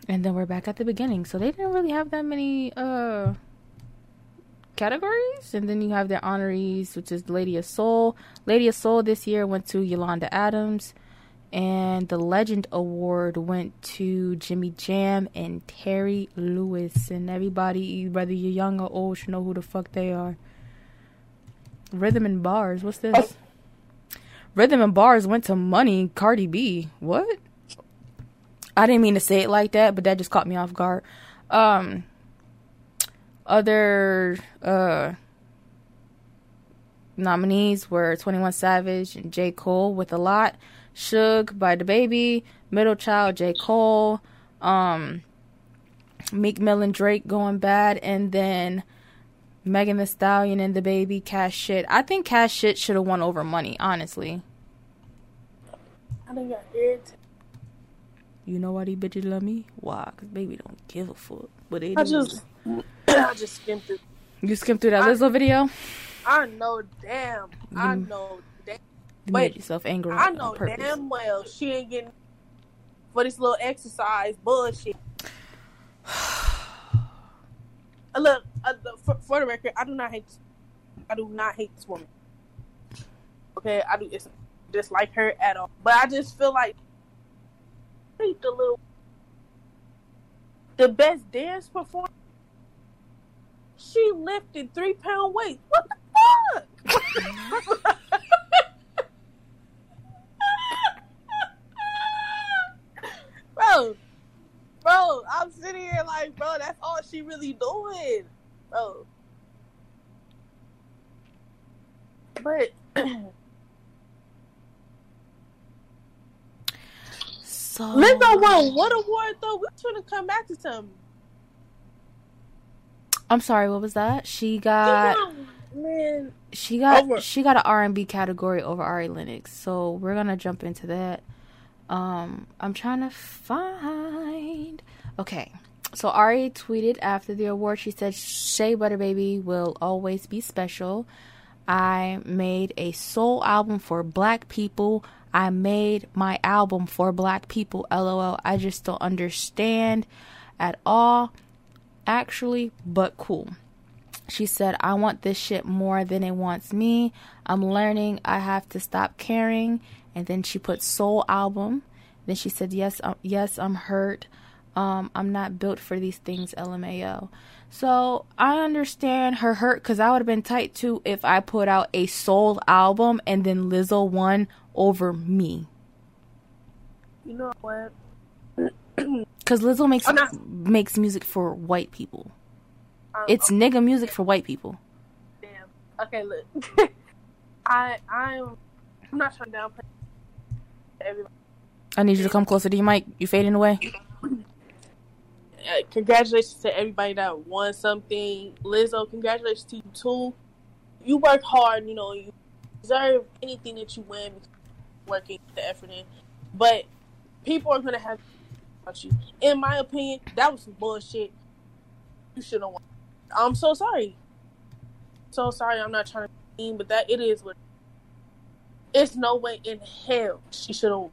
And then we're back at the beginning. So they didn't really have that many uh categories. And then you have their honorees, which is Lady of Soul. Lady of Soul this year went to Yolanda Adams. And the Legend Award went to Jimmy Jam and Terry Lewis. And everybody, whether you're young or old, should know who the fuck they are. Rhythm and Bars. What's this? Rhythm and Bars went to Money, Cardi B. What? I didn't mean to say it like that, but that just caught me off guard. Um, other uh, nominees were 21 Savage and J. Cole with a lot. Suge by DaBaby, Middle Child, J. Cole, um, Meek Mill and Drake going bad, and then Megan Thee Stallion and DaBaby, Cash Shit. I think Cash Shit should have won over Money, honestly. I think got irritated. You know why these bitches love me? Why? Cause baby don't give a fuck. But they I just, [clears throat] I just skimmed it. You skimmed through that I- Lizzo video? I know damn. I know damn. You Wait, made yourself angry I know damn well she ain't getting for this little exercise bullshit. uh, [sighs] look uh, for, for, the record, I do not hate. This, I do not hate this woman. Okay, I do it's dislike her at all, but I just feel like the little the best dance performance. She lifted three pound weight. What the fuck? [laughs] [laughs] bro, bro, I'm sitting here like, bro, that's all she really doing, bro. But [clears throat] so Lizzo won what award though? We're trying to come back to something. I'm sorry, what was that? She got man. She got Over. she got an R and B category over Ari Lennox, so we're gonna jump into that. Um, I'm trying to find. Okay, so Ari tweeted after the award. She said, "Shea Butter Baby will always be special. I made a soul album for Black people. I made my album for Black people. LOL. I just don't understand at all, actually, but cool." She said, I want this shit more than it wants me. I'm learning. I have to stop caring. And then she put soul album. Then she said, yes, um, yes, I'm hurt. Um, I'm not built for these things, LMAO. So I understand her hurt because I would have been tight too if I put out a soul album and then Lizzo won over me. You know what? [clears throat] Because Lizzo makes not- makes music for white people. Um, It's nigga music for white people. damn. Okay, look. [laughs] I I'm I'm not trying to downplay I need you to come closer to your mic. You fading away. Uh, congratulations to everybody that won something. Lizzo, congratulations to you too. You work hard, you know, you deserve anything that you win working the effort in. But people are gonna have about you. In my opinion, that was some bullshit. You should have won. I'm so sorry. So sorry, I'm not trying to be mean, but that it is what it's no way in hell she should have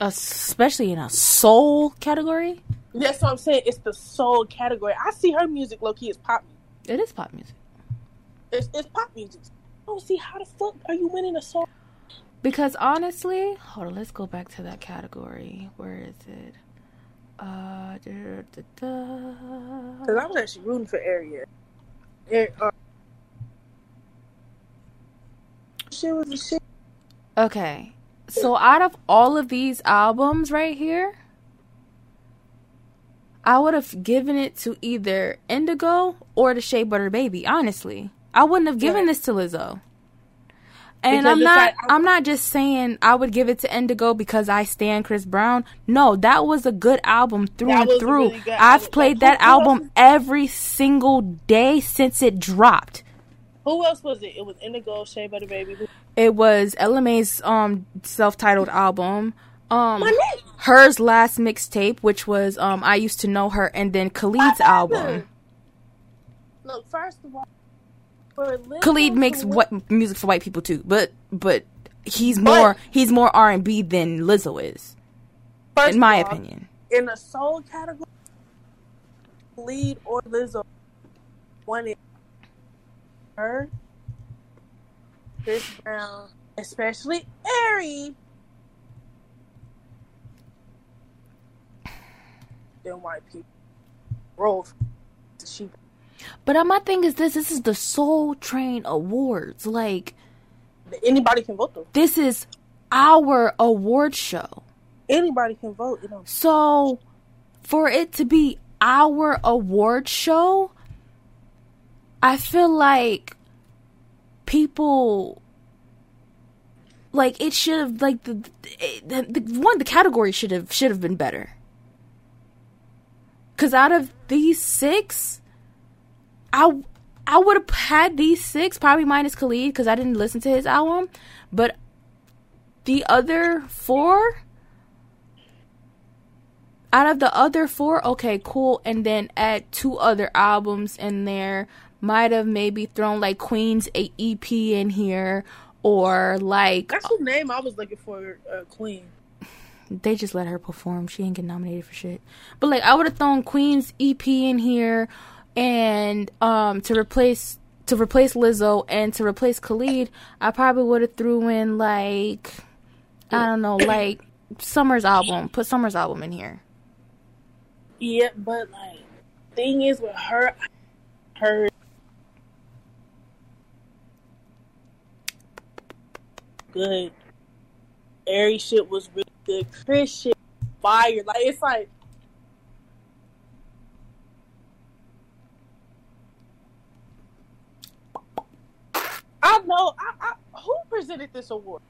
especially in a soul category. That's what I'm saying. It's the soul category. I see her music low key is pop music. It is pop music It's, it's pop music. I don't see how the fuck are you winning a song? because honestly, hold on. Let's go back to that category. Where is it? Uh, da, da, da. Because I was actually rooting for Area. Ari- uh, shit was a shit. Okay. So out of all of these albums right here, I would have given it to either Indigo or the Shea Butter Baby. Honestly, I wouldn't have given Right. this to Lizzo. And Because I'm not like- I'm not just saying I would give it to Indigo because I stand Chris Brown. No, that was a good album through and through. really I've album. played that album every single day since it dropped. Who else was it? It was Indigo, Shea Butter Baby. Who- It was Ella Mai's um self-titled album. Um hers last mixtape which was um I used to know her and then Khalid's album. Look, first of all, for Khalid makes what music for white people too, but but he's more he's more R&B than Lizzo is first in my all, opinion. in the soul category, lead or Lizzo one it. Her, Chris Brown, especially Ari, then white people roll. She But uh, my thing is this: this is the Soul Train Awards. Like anybody can vote though. this is our award show. Anybody can vote. You know, So for it to be our award show, I feel like people like it should have like the, the, the one the category should have should have been better. Cuz out of these 6 I I would have had these 6 probably minus Khalid cuz I didn't listen to his album, but the other 4 out of the other four, okay, cool, and then add two other albums in there. Might have maybe thrown like Queen's a EP in here, or like that's the name I was looking for. Uh, Queen. they just let her perform. She ain't get nominated for shit. But like I would have thrown Queen's EP in here, and um to replace to replace Lizzo and to replace Khalid, I probably would have threw in like I don't know, [clears throat] like Summer's album. Put Summer's album in here. Yeah, but like thing is with her, her good. Airy shit was really good. Chris shit fire. Like it's like I know. I, I, who presented this award?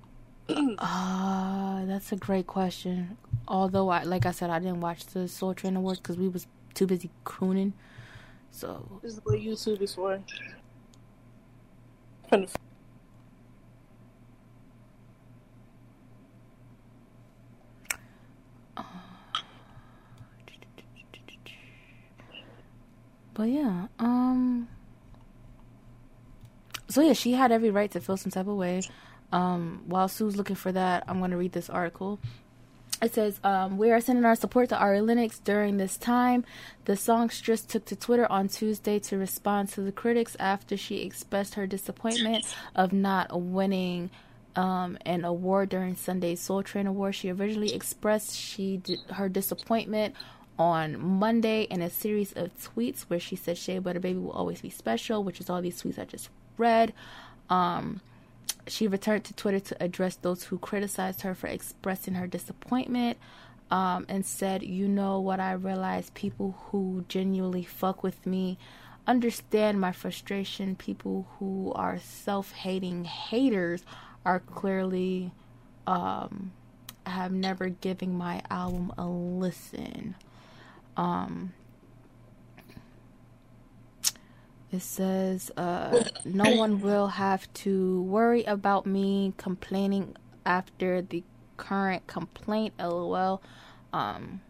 [clears throat] uh, that's a great question. Although I, like I said, I didn't watch the Soul Train Awards because we was too busy crooning. So this is what YouTube is for. But yeah, um so yeah, she had every right to feel some type of way. Um, while Sue's looking for that, I'm to read this article. It says, um, We are sending our support to Ari Lennox during this time. The songstress took to Twitter on Tuesday to respond to the critics after she expressed her disappointment of not winning um, an award during Sunday's Soul Train Award. She originally expressed she her disappointment on Monday in a series of tweets where she said Shea Butter Baby will always be special, which is all these tweets I just read. Um, she returned to Twitter to address those who criticized her for expressing her disappointment um, and said, You know what? I realize people who genuinely fuck with me understand my frustration. People who are self hating haters are clearly um, have never given my album a listen. Um, it says, uh, [coughs] no one will have to worry about me complaining after the current complaint. LOL. Um,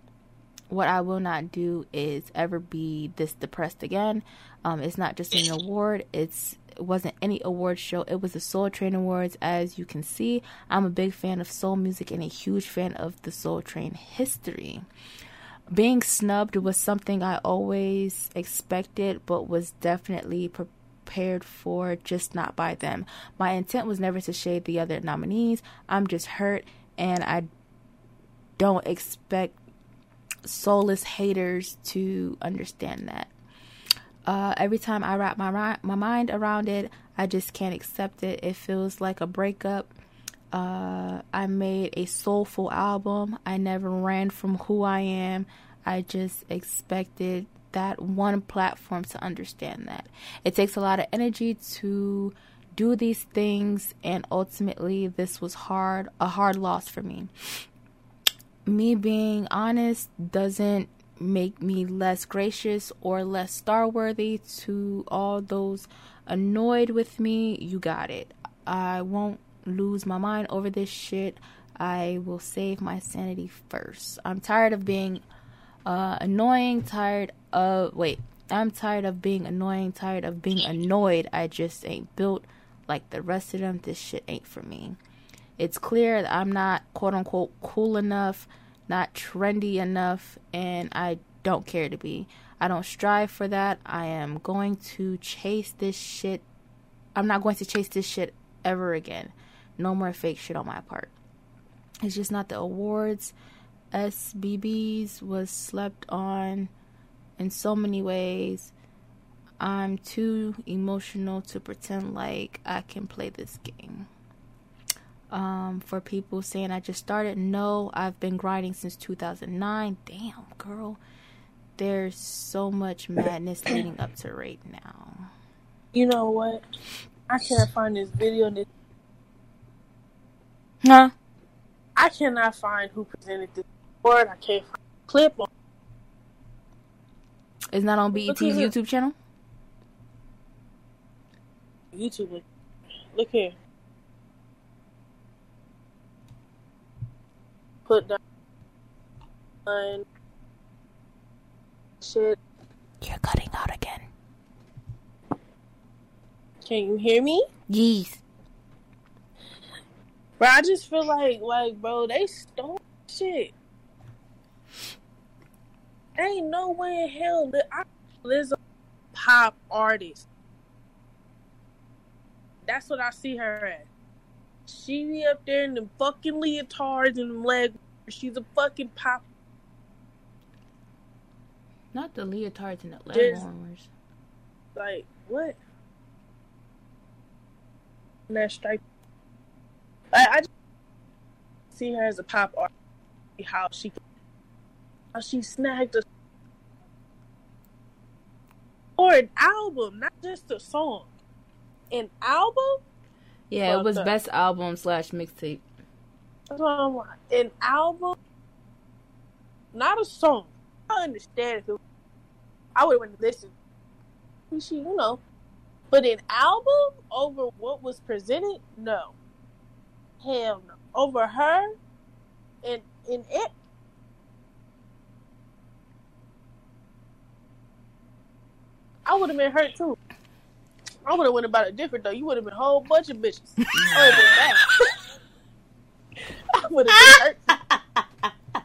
what I will not do is ever be this depressed again. Um, it's not just an award. It's it wasn't any award show. It was the Soul Train Awards. As you can see, I'm a big fan of soul music and a huge fan of the Soul Train history being snubbed was something I always expected, but was definitely prepared for, just not by them. My intent was never to shade the other nominees. I'm just hurt, and I don't expect soulless haters to understand that. Uh, every time I wrap my my mind around it, I just can't accept it. It feels like a breakup uh, I made a soulful album. I never ran from who I am. I just expected that one platform to understand that. It takes a lot of energy to do these things, and ultimately, this was hard, a hard loss for me. Me being honest doesn't make me less gracious or less star worthy to all those annoyed with me. You got it. I won't lose my mind over this shit. I will save my sanity first. I'm tired of being uh, annoying, tired of. Wait, I'm tired of being annoying, tired of being annoyed. I just ain't built like the rest of them. This shit ain't for me. It's clear that I'm not quote unquote cool enough, not trendy enough, and I don't care to be. I don't strive for that. I am going to chase this shit. I'm not going to chase this shit ever again. No more fake shit on my part. It's just not the awards. SBBs was slept on in so many ways. I'm too emotional to pretend like I can play this game. Um, for people saying I just started, no, I've been grinding since 2009. Damn, girl. There's so much [coughs] madness leading up to right now. You know what? I can't find this video. This Huh? I cannot find who presented this award. I can't find a clip on. Is not on BET's YouTube channel. YouTube. Look here. Put down. Shit. You're cutting out again. Can you hear me? Yes. But I just feel like, like, bro, they stole shit. Ain't no way in hell that I Lizzo pop artist. That's what I see her at. She be up there in the fucking leotards and leg. She's a fucking pop. Not the leotards and the leg warmers. Like what? And that stripe. I, I just see her as a pop artist. How she how she snagged a or an album, not just a song. An album? Yeah, it was up. best album slash mixtape. That's what I'm like. An album, not a song. I understand if it, I would want to listen. She, you know, but an album over what was presented, no, no. Over her, and in it. I would have been hurt too. I would have went about it different though. You would have been a whole bunch of bitches. I would have been mad. I would have been hurt. [laughs]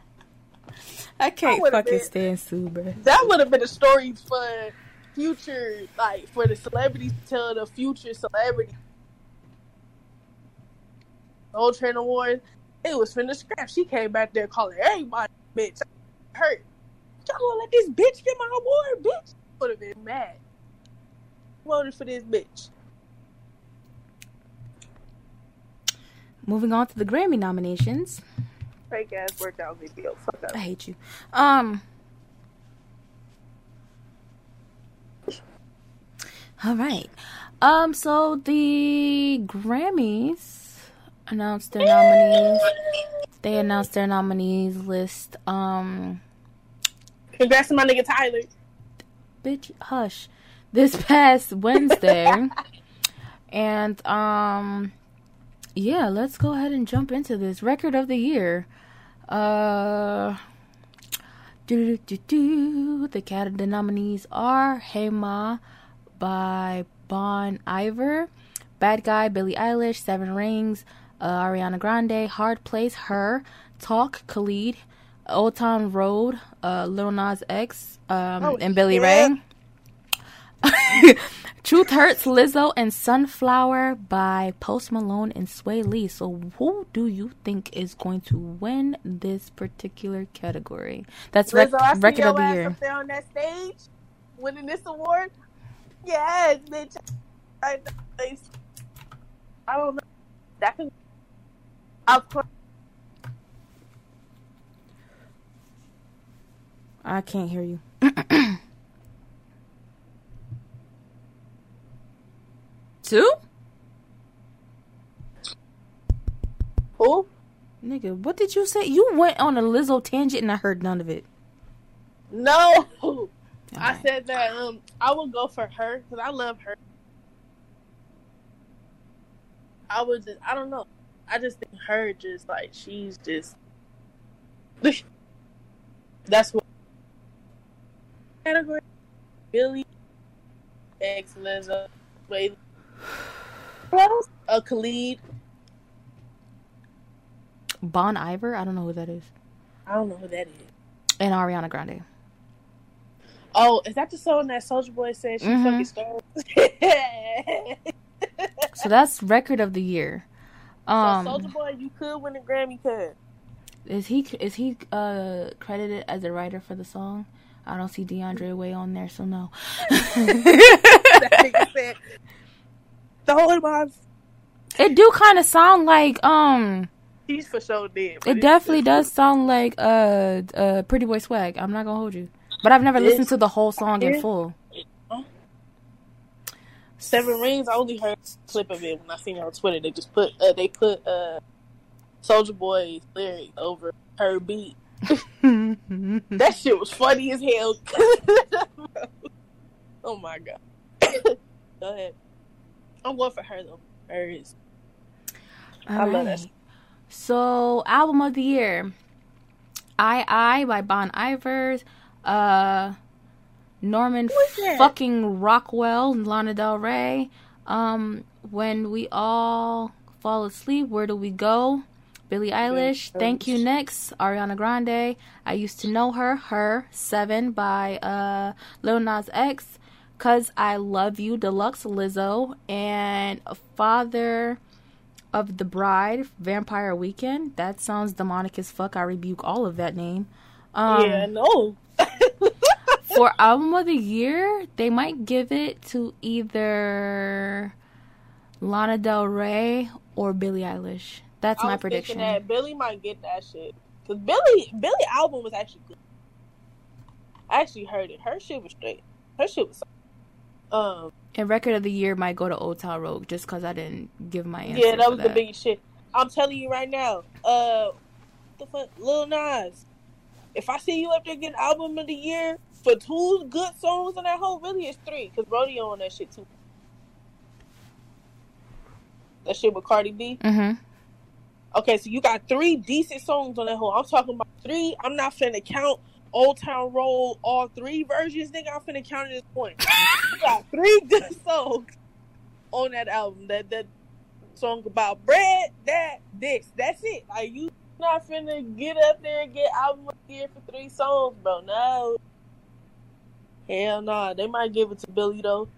I can't would've fucking been- stand Sue, bro. That would have been a story for future, like for the celebrities to tell the future celebrity. The whole train award, it was finna scrap. She came back there calling everybody bitch. Hurt. Y'all gonna let this bitch get my award, bitch? Would have been mad. Voted for this bitch. Moving on to the Grammy nominations. Fake ass workout video. Fuck up. I hate you. Um. All right. Um. So the Grammys announced their nominees. They announced their nominees list. Um. Congrats to my nigga Tyler. Bitch, hush. This [laughs] past Wednesday, and um. Yeah, let's go ahead and jump into this record of the year. Uh, do do do do. The nominees are "Hey Ma" by Bon Iver, "Bad Guy" Billie Eilish, "Seven Rings" uh, Ariana Grande, "Hard Place" H.E.R., "Talk" Khalid, "Old Town Road" uh, Lil Nas X um, Oh, and Billy yeah. Ray. [laughs] Truth Hurts, Lizzo, and Sunflower by Post Malone and Swae Lee. So, who do you think is going to win this particular category? That's rec- Lizzo, I record of the year. up there on that stage, winning this award. Yes, bitch. I, I don't know. That can. Of course, I can't hear you. [clears throat] Two? who? Nigga, what did you say? You went on a Lizzo tangent and I heard none of it. No, I said that. Um, I would go for her because I love her. I would just. I don't know. I just think her just like she's just. [laughs] That's what category. Billy, ex Lizzo, wait? A Khalid. Bon Iver? I don't know who that is. I don't know who that is. And Ariana Grande. Oh, is that the song that Soulja Boy said she Mhm. fucking stole? [laughs] So that's record of the year. Um, so Soulja Boy, you could win a Grammy, could. Is he is he uh credited as a writer for the song? I don't see DeAndre Way on there, so no. that [laughs] "Throw my it do kind of sound like um. he's for sure dead." It definitely does sound like uh uh Pretty Boy Swag. I'm not gonna hold you, but I've never It's- listened to the whole song in full. Seven Rings. I only heard a clip of it when I seen it on Twitter. They just put uh, they put uh Soulja Boy's lyric over her beat. [laughs] That shit was funny as hell. [laughs] oh my god. [coughs] Go ahead. I'm going for her though. Hers. I love that. So, album of the year. I I by Bon Ivers. Uh Norman fucking Rockwell, Lana Del Rey. Um When We All Fall Asleep, Where Do We Go? Billie Eilish, Thank You Next, Ariana Grande, I Used to Know Her, H.E.R., Seven by uh, Lil Nas X, Cause I Love You, Deluxe Lizzo, and Father of the Bride, Vampire Weekend. That sounds demonic as fuck. I rebuke all of that name. Um, yeah, no. For album of the year, they might give it to either Lana Del Rey or Billie Eilish. That's my prediction. that Billie might get that shit because Billie Billie album was actually good. I actually heard it. Her shit was straight. Her shit was. Um. And record of the year might go to Old Town Road just because I didn't give my answer. Yeah, that was the biggest shit. I'm telling you right now. Uh, the fuck, Lil Nas. If I see you up there getting album of the year for two good songs on that whole, really it's three because Rodeo on that shit too. That shit with Cardi B. Mm-hmm. Okay, so you got three decent songs on that whole. I'm talking about three. I'm not finna count Old Town Road, all three versions, nigga. I'm finna count at this point. you got three good songs on that album. That that song about bread, that this. That's it. Like you not finna get up there and get album of the year for three songs, bro. No. Hell nah. They might give it to Billie though.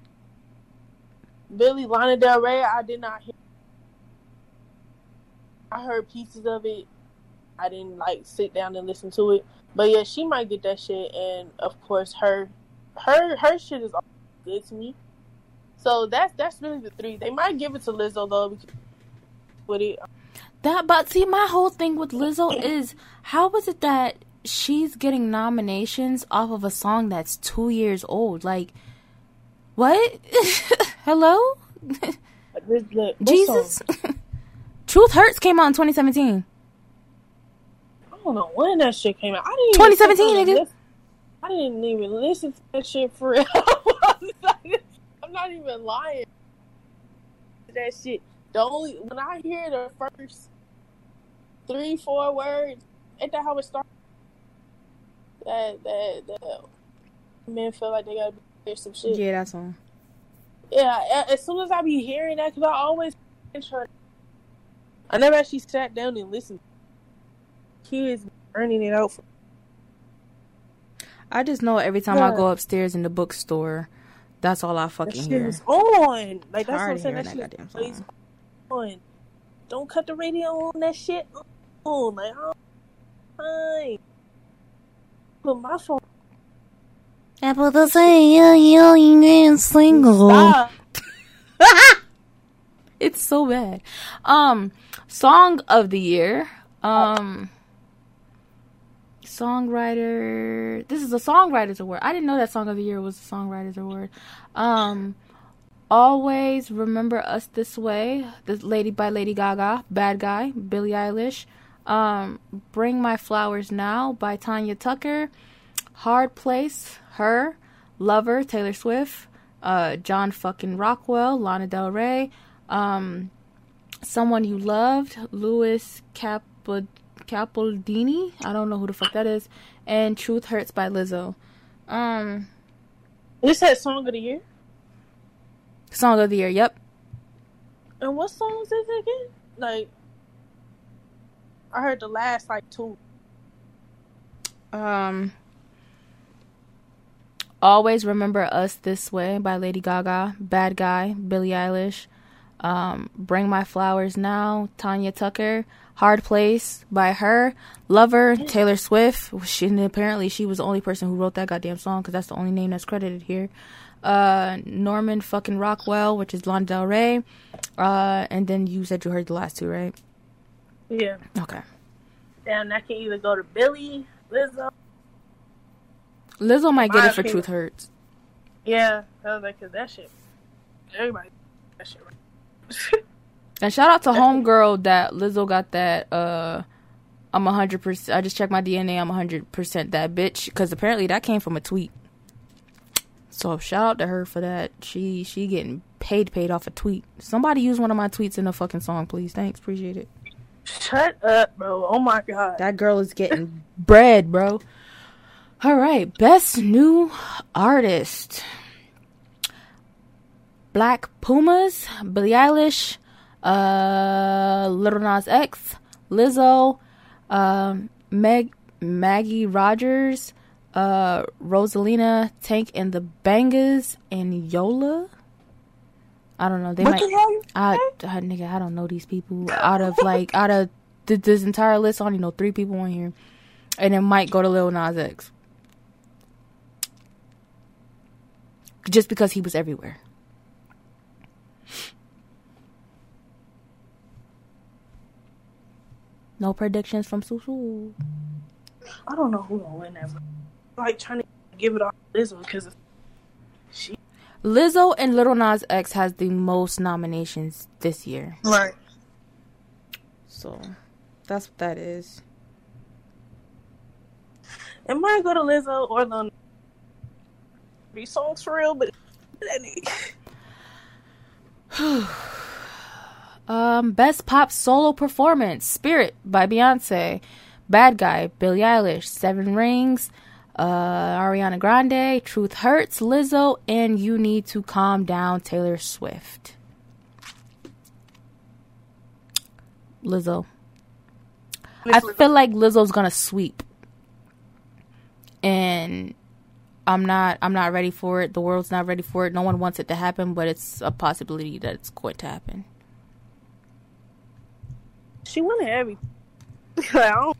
Billie Lana Del Rey, I did not hear I heard pieces of it. I didn't like sit down and listen to it, but yeah, she might get that shit. And of course, her, her, her shit is good to me. So that's that's really the three. They might give it to Lizzo though, with it. That, but see, my whole thing with Lizzo is how is it that she's getting nominations off of a song that's two years old? Like, what? [laughs] Hello, what Jesus. [laughs] Truth Hurts came out in 2017. I don't know when that shit came out. I didn't. even 2017, sit down and nigga. I didn't even listen to that shit for real. [laughs] I'm not even lying. That shit. The only when I hear the first three, four words, ain't that how it starts? That that that men feel like they gotta be some shit. Yeah, that's song. Yeah, as soon as I be hearing that, because I always. I never actually sat down and listened. Kids burning it out. For, I just know every time I go upstairs in the bookstore, that's all I that fucking shit hear. is on. Like that's what I'm saying. That that shit goddamn plays on. Don't cut the radio on. That shit on. Like oh, fine. Put my phone. 要不都是要要音乐 single。 Stop. [laughs] It's so bad. Um, song of the year. Um, songwriter. This is a songwriter's award. I didn't know that song of the year was a songwriter's award. Um, always remember us this way. This lady by Lady Gaga. Bad guy. Billie Eilish. Um, Bring My Flowers Now by Tanya Tucker. Hard Place. H.E.R. Lover. Taylor Swift. Uh, John fucking Rockwell. Lana Del Rey. Um, Someone You Loved, Louis Capod- Capaldini. I don't know who the fuck that is. And Truth Hurts by Lizzo. Um, This that song of the year. song of the year. Yep. And what songs is it again? Like, I heard the last like two. Um, Always Remember Us This Way by Lady Gaga. Bad Guy, Billie Eilish. Um, Bring My Flowers Now, Tanya Tucker. Hard Place by H.E.R. Lover, Taylor Swift. She, and apparently she was the only person who wrote that goddamn song because that's the only name that's credited here. Uh, Norman fucking Rockwell, which is Lana Del Rey. Uh, and then you said you heard the last two, right? Yeah. Okay. Damn, that can either go to Billie, Lizzo. Lizzo might get it for opinion. Truth Hurts. Yeah, I was like, 'cause that shit. Everybody, that shit. Right. [laughs] And shout out to Homegirl that Lizzo got that. Uh, I'm 100%. I just checked my DNA. I'm 100% that bitch. Because apparently that came from a tweet. So shout out to her for that. She she getting paid paid off a tweet. Somebody use one of my tweets in a fucking song, please. Thanks, appreciate it. Shut up, bro. Oh my god. That girl is getting [laughs] bread, bro. All right, best new artist. Black Pumas, Billie Eilish, uh, Little Nas X, Lizzo, um, Meg, Maggie Rogers, uh, Rosalina, Tank and the Bangas, and Yola. I don't know. They What might. the? I, I uh, nigga, I don't know these people. Out of like out of th- this entire list, I only know three people on here, and it might go to Lil Nas X, just because he was everywhere. No predictions from Susu. I don't know who gonna win that. Like trying to give it all to one because she Lizzo and Little Nas X has the most nominations this year, right. so that's what that is. It might go to Lizzo or Lil. Nas. These songs for real, but that nigga- [sighs] Um, best pop solo performance: "Spirit" by Beyonce, "Bad Guy" Billie Eilish, Seven Rings, uh, Ariana Grande, "Truth Hurts" Lizzo, and "You Need to Calm Down" Taylor Swift. Lizzo. I feel like Lizzo's gonna sweep, and I'm not. I'm not ready for it. The world's not ready for it. No one wants it to happen, but it's a possibility that it's going to happen. she winning every. Like, [laughs] I don't,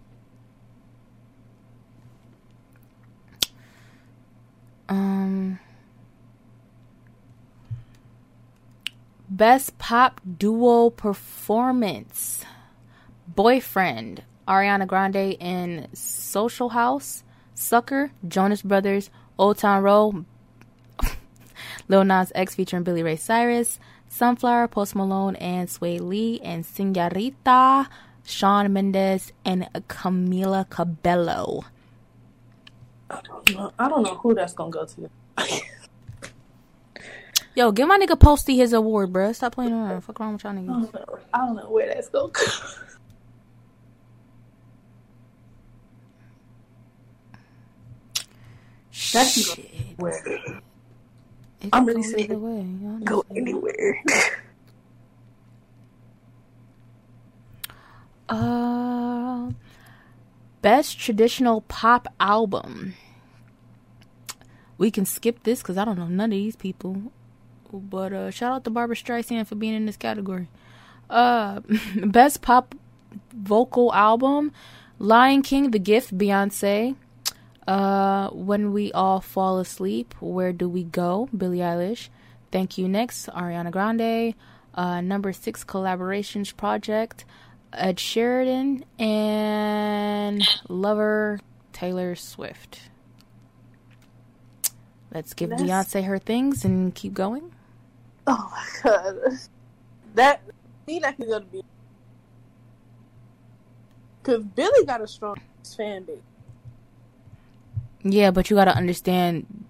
Um, best pop duo performance: Boyfriend, Ariana Grande in Social House, Sucker, Jonas Brothers, Old Town Road, [laughs] Lil Nas X featuring Billy Ray Cyrus, Sunflower, Post Malone, and Swae Lee, and Senorita, Shawn Mendes, and Camila Cabello. I don't know. I don't know who that's gonna go to. Yo, give my nigga Posty his award, bruh. Stop playing around. Fuck around with y'all I niggas. don't know. I don't know where that's gonna go. That can go Shit. Where I'm really go saying y'all know. go anywhere. [laughs] Uh, best traditional pop album. We can skip this because I don't know none of these people. But uh, shout out to Barbra Streisand for being in this category. Uh, [laughs] best pop vocal album: Lion King, The Gift, Beyonce. Uh, When We All Fall Asleep, Where Do We Go? Billie Eilish. Thank You Next, Ariana Grande. Uh, number six collaborations project, Ed Sheridan and Lover Taylor Swift. Let's give That's- Beyonce her things and keep going. oh my god, that me that can go to be because Billie got a strong fan base. Yeah, but you got to understand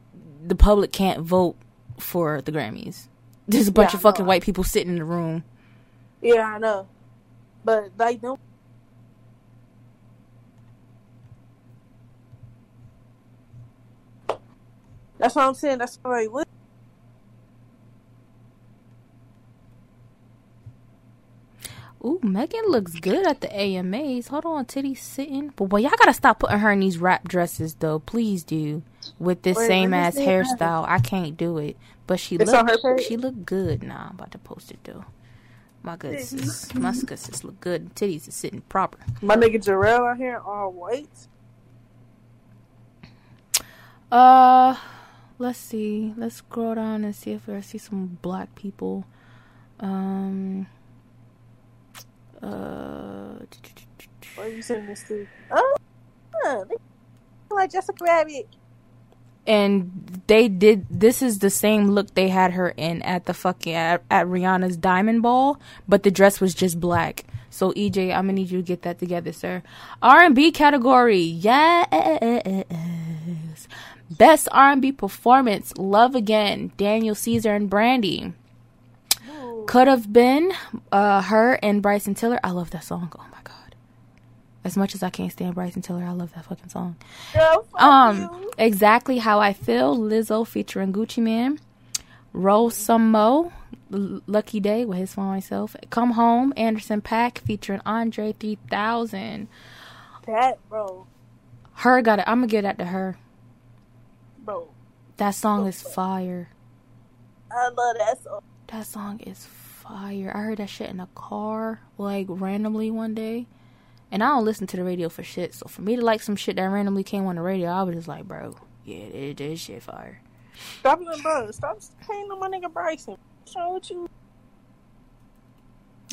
the public can't vote for the Grammys. There's a bunch Yeah, of fucking white people sitting in the room. Yeah, I know, but they don't. That's what I'm saying. That's why, like, listen, Ooh, Megan looks good at the AMAs. Hold on, titties sitting. But boy, y'all gotta stop putting her in these wrap dresses though. Please do. With this Wait, same ass hairstyle, I can't do it. But she It's look, on her page? she look good. Nah, I'm about to post it though. My good sis, my good sis look good. Titties is sitting proper. my nigga Jarrell out here all white. Uh, let's see. Let's scroll down and see if I see some black people. Um. Uh. What are you sending this to? Oh, yeah, they like Jessica Rabbit. And they did this is the same look they had her in at the fucking at, at Rihanna's diamond ball, but the dress was just black. So EJ, I'm gonna need you to get that together, sir. R&B category, yes. Best R&B performance, Love Again, Daniel Caesar and Brandy. Could have been uh, H.E.R and Bryson Tiller. I love that song. Oh. As much as I can't stand Bryson Tiller, I love that fucking song. Girl, Um, you. exactly how I feel. Lizzo featuring Gucci Mane. Roll some mo. L- Lucky Daye with his song myself. Come Home, Anderson Paak featuring Andre 3000. That bro, Her got it. I'm gonna give that to her. bro, That song is fire. I love that song. That song is fire. I heard that shit in a car, like randomly one day. And I don't listen to the radio for shit. So for me to like some shit that randomly came on the radio, I was just like, bro, yeah, it is shit fire. Stop bro. Stop hating on my nigga Bryson. Wrong you?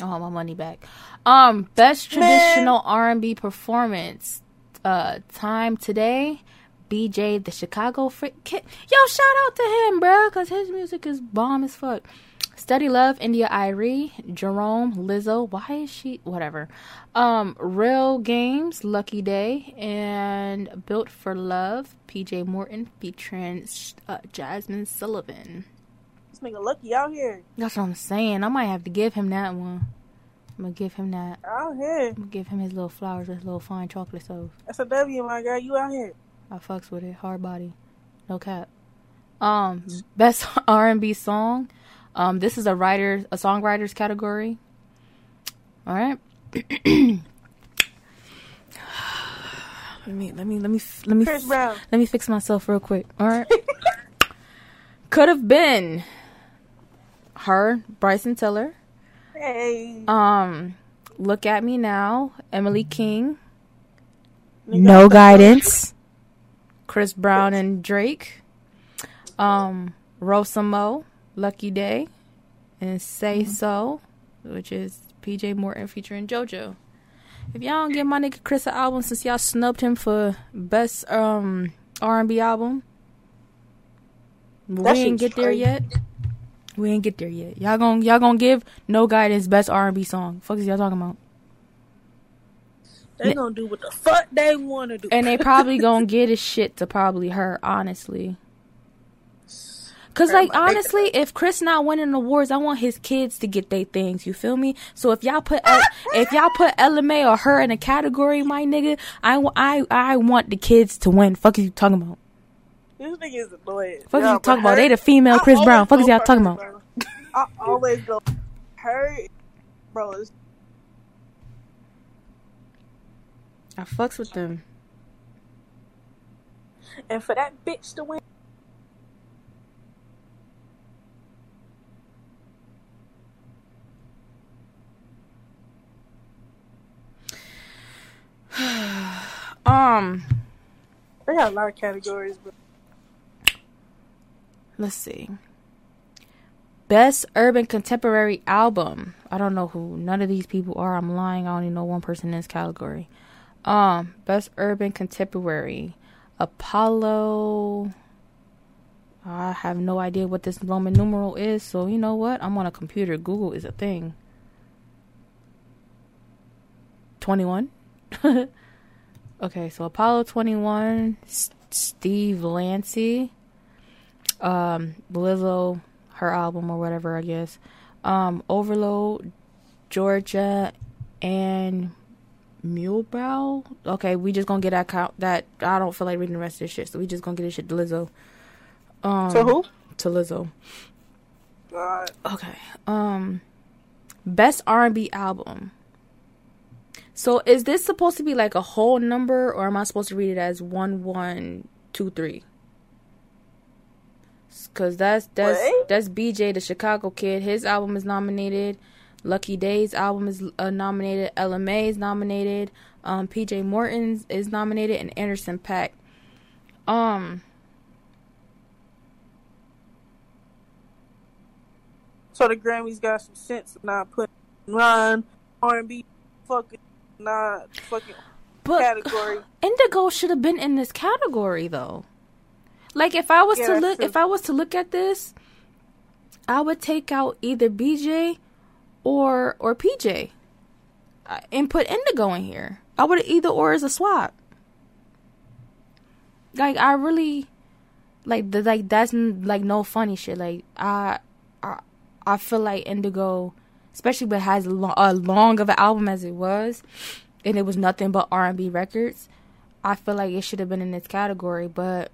I want my money back. Um, best traditional R and B performance. Uh, time today. BJ the Chicago Freak Yo, shout out to him, bro, cause his music is bomb as fuck. Study Love, India.Arie, Jerome, Lizzo. Why is she? Whatever. Um, Real Games, Lucky Daye, and Built for Love. PJ Morton featuring uh, Jazmine Sullivan. This nigga lucky out here. That's what I'm saying. I might have to give him that one. I'm gonna give him that. Out here. I'm gonna give him his little flowers, his little fine chocolate stove. That's a W, my guy. You out here. I fucks with it. Hard body, no cap. Um, best [laughs] R and B song. Um, this is a writer, a songwriters category. All right. [sighs] let me, let me, let me, let me, Chris Brown. let me fix myself real quick. All right. [laughs] Could have been H.E.R, Bryson Tiller. Hey. Um, look at me now, Emily King. No guidance. Chris Brown and Drake. Um, Rosamo, Lucky Daye, and Say So, which is PJ Morton featuring JoJo. If y'all don't get my nigga Chris an album since y'all snubbed him for best um R and B album, we ain't get there yet. We ain't get there yet. Y'all gon' y'all gonna give No Guidance best R and B song. Fuck is y'all talking about? They gonna do what the fuck they wanna do. And they probably gonna [laughs] get his shit to probably her, honestly. Cause like honestly, if Chris not winning awards, I want his kids to get their things. You feel me? So if y'all put L- [laughs] if y'all put Ella Mai or H.E.R in a category, my nigga, I, I I want the kids to win. Fuck is you talking about? This nigga is annoying. Fuck is Yeah, you talking about? They the female Chris Brown. Fuck is y'all talking about? I always go. Her, bro. I fucks with them. and for that bitch to win, [sighs] Um, they got a lot of categories, but let's see. Best urban contemporary album. I don't know who none of these people are. I'm lying. I only know one person in this category. Um, best urban contemporary. Apollo. I have no idea what this Roman numeral is, so you know what? I'm on a computer. Google is a thing. 21. [laughs] okay, so Apollo 21, S- Steve Lancey, um, Lizzo, her album or whatever, I guess. Um, Overload, Georgia, and Muldrow. Okay, we just gonna get that count. That I don't feel like reading the rest of this shit, so we just gonna get this shit to Lizzo. Um, to who? To Lizzo. God, Okay. Um, best R and B album. So is this supposed to be like a whole number, or am I supposed to read it as one, one, two, three? Cause that's that's What? that's BJ the Chicago kid. His album is nominated. Lucky Daye's album is uh, nominated. Ella Mai is nominated. Um, PJ Morton's is nominated, and Anderson Paak. Um, so the Grammys got some sense of not putting run R and B fucking not fucking but category. [sighs] Indigo should have been in this category though. Like if I was Yeah, to look true. if I was to look at this, I would take out either BJ or or PJ uh, and put Indigo in here. I would either or as a swap. Like I really like the like that's like no funny shit. Like I I I feel like Indigo, especially when it has lo- a long of an album as it was, and it was nothing but R and B records. I feel like it should have been in this category, but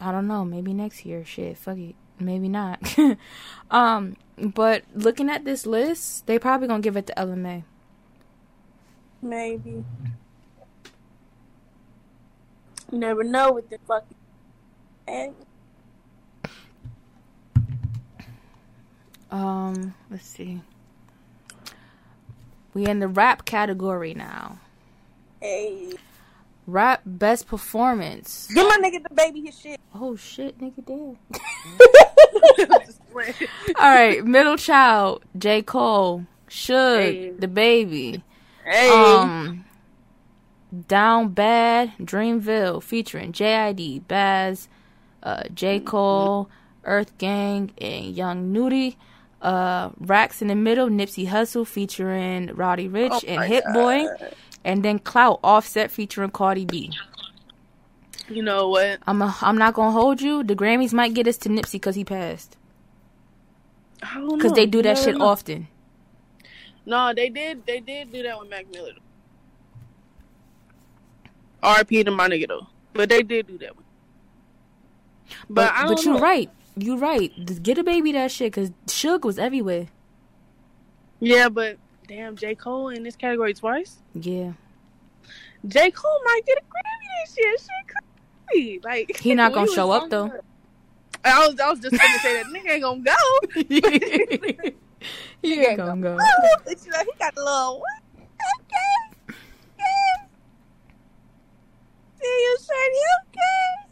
I don't know. Maybe next year. Shit, fuck it. maybe not. [laughs] um, but looking at this list, they probably gonna give it to Ella Mai. Maybe. You never know with the fucking. And Um, let's see. We in the rap category now. hey, Rap best performance. give my nigga DaBaby his shit. Oh shit, nigga dead. [laughs] All right, middle child, J. Cole, Suge, Hey. DaBaby. hey, Um, Down Bad, Dreamville, featuring JID, Bas, uh, J. Cole, Earth Gang, and Young Nudy. Uh, Racks in the Middle, Nipsey Hussle, featuring Roddy Ricch Oh and my Hit Boy. And then Clout Offset featuring Cardi B. You know what? I'm a, I'm not gonna hold you. The Grammys might get us to Nipsey because he passed. I don't know. Because they do that never shit know. often. No, they did. They did do that with Mac Miller. R.P. to my nigga though, but they did do that. One. But, But I but, don't you're know. right. You're right. Get a baby that shit because Suge was everywhere. Yeah, but damn, J Cole in this category twice. Yeah. J Cole might get a Grammy this year. Shit crazy. Like He not [laughs] gonna show up, though. I was I was just gonna say that nigga ain't gonna go. [laughs] he ain't gonna go. But you know, he got the little? Okay. Okay. See you, Shady. Okay.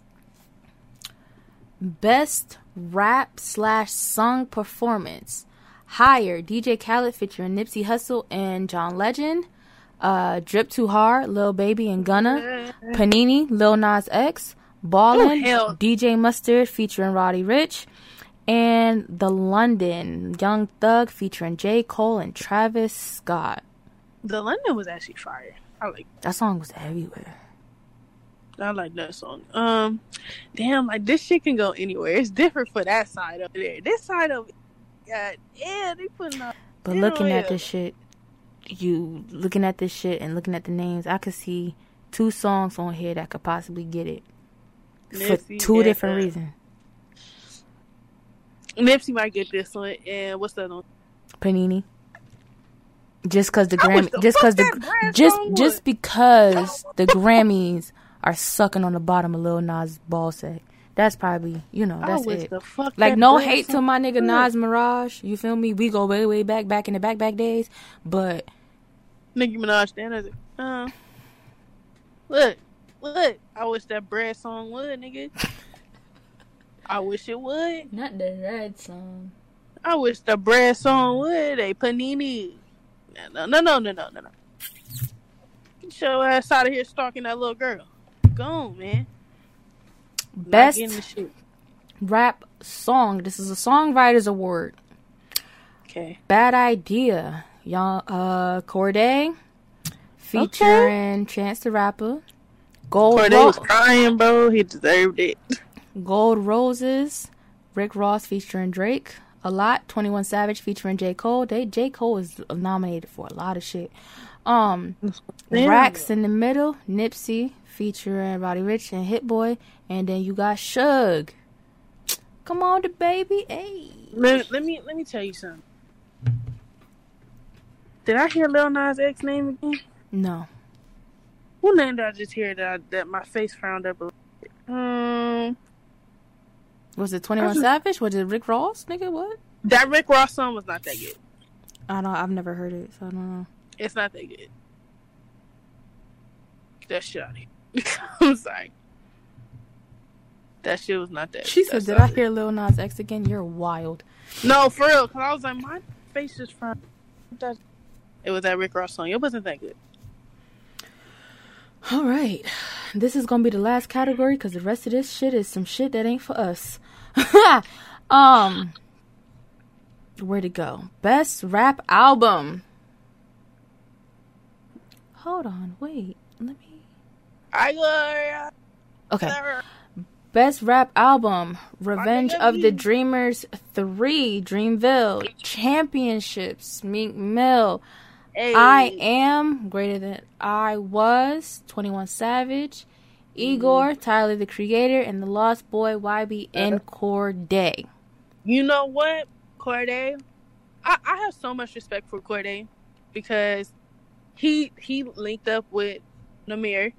Best rap slash song performance. Higher DJ Khaled featuring Nipsey Hussle and John Legend. Uh, Drip Too Hard, Lil Baby and Gunna. Panini, Lil Nas X. Ballin', Oh, hell. DJ Mustard featuring Roddy Ricch. And The London, Young Thug featuring J. Cole and Travis Scott. The London was actually fire. I like That song was everywhere. I like that song. Um, damn, like this shit can go anywhere. It's different for that side over there. This side of, God, yeah, they putting up. But looking at this shit, you looking at this shit and looking at the names, I could see two songs on here that could possibly get it for two different reasons. Nipsey might get this one, and what's that one? Panini. Just cause the Grammy, just cause the just just because the Grammys are sucking on the bottom of Lil Nas ball sack. That's probably you know that's wish it. the fuck Like that no hate to my nigga would. Nas Mirage. You feel me? We go way way back back in the back back days. But Nicki Minaj. Then I was uh, look, look. I wish that Brad song would, nigga. I wish it would. not the red song. I wish the Brad song would. A panini. No, no, no, no, no, no, no. Get your ass out of here stalking that little girl. Go on, man. Not Best getting the shit. rap song. This is a songwriters award. Okay. Bad idea. Young uh Cordae featuring Chance the Rapper. Gold Cordae Ro- was crying, bro. He deserved it. Gold Roses. Rick Ross featuring Drake. A lot. 21 Savage featuring J. Cole. They J. Cole is nominated for a lot of shit. Um Damn. Racks in the middle, Nipsey featuring Roddy Ricch and Hit Boy, and then you got Suge. Come on, DaBaby, hey. Let, let me let me tell you something. Did I hear Lil Nas X name again? No, Who name did I just hear that I, that my face frowned up a little bit? Um, was it Twenty One Savage? Was it Rick Ross? Nigga, what? that Rick Ross song was not that good. I don't. I've never heard it, so I don't know. It's not that good. That shit out of here. [laughs] I'm sorry. That shit was not that. She said, "Did I solid." hear Lil Nas X again? You're wild." No, for real. Cause I was like, my face is. That- It was that Rick Ross song. It wasn't that good. All right, this is gonna be the last category because the rest of this shit is some shit that ain't for us. [laughs] um, where to go? Best rap album. Hold on, wait. Let me. I. Okay. Best rap album: Revenge of the. Dreamers Three, Dreamville, Championships, Meek Mill, Hey. I Am Greater Than I Was, Twenty One Savage, mm-hmm. Igor, Tyler the Creator, and the Lost Boy YB and uh-huh. Cordae. You know what, Cordae? I, I have so much respect for Cordae because he he linked up with Nahmir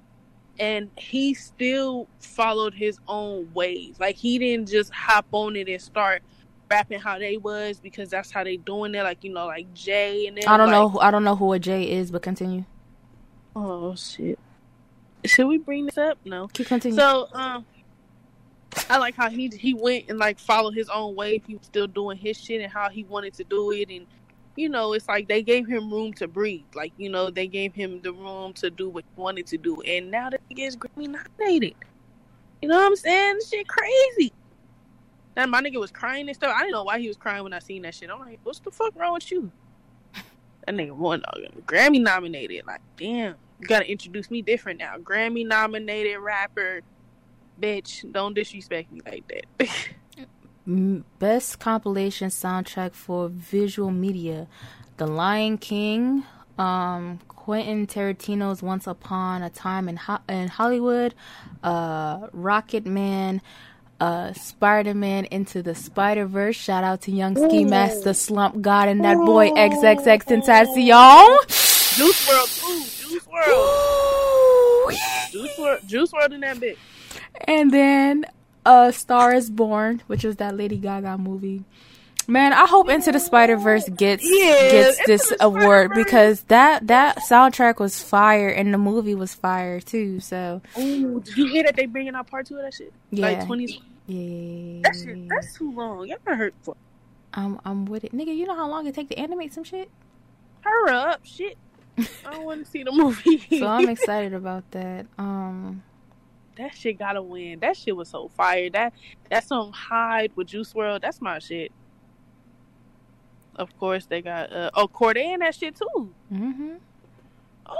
and he still followed his own ways. Like he didn't just hop on it and start rapping how they was because that's how they doing it. Like you know, like Jay and then I don't like, know. who- I don't know who a J is, but continue. Oh shit! Should we bring this up? No. Keep continue. So, um, I like how he he went and like followed his own way. He was still doing his shit and how he wanted to do it, and you know, it's like they gave him room to breathe. Like you know, they gave him the room to do what he wanted to do, and now that he gets Grammy nominated, you know what I'm saying? This shit crazy. That my nigga was crying and stuff. I didn't know why he was crying when I seen that shit. I'm like, what's the fuck wrong with you? [laughs] That nigga won uh, Grammy nominated. Like, damn, you gotta introduce me different now. Grammy nominated rapper, bitch. Don't disrespect me like that. [laughs] Best compilation soundtrack for visual media: The Lion King, um, Quentin Tarantino's Once Upon a Time in Ho- in Hollywood, uh, Rocket Man. Uh, Spider Man into the Spider Verse. Shout out to Young Ski Ooh. Master Slump God and that boy XXXTentacion. Juice WRLD too. Juice WRLD. [gasps] Juice WRLD. Juice WRLD in that bitch. And then uh Star is Born, which was that Lady Gaga movie. Man, I hope Into the Spider Verse gets Yeah, gets Into this award because that that soundtrack was fire and the movie was fire too. So Ooh, did you hear that they bringing out part two of that shit? Like Yeah. twenty. yeah, That shit. That's too long. Y'all not hurt for. I'm I'm with it, nigga. You know how long it take to animate some shit? Hurry up, shit. I don't want to see the movie. [laughs] So I'm [laughs] excited about that. Um, that shit gotta win. That shit was so fire. That that song Hide with Juice WRLD. That's my shit. Of course, they got uh, oh Cordae in that shit too. hmm Oh,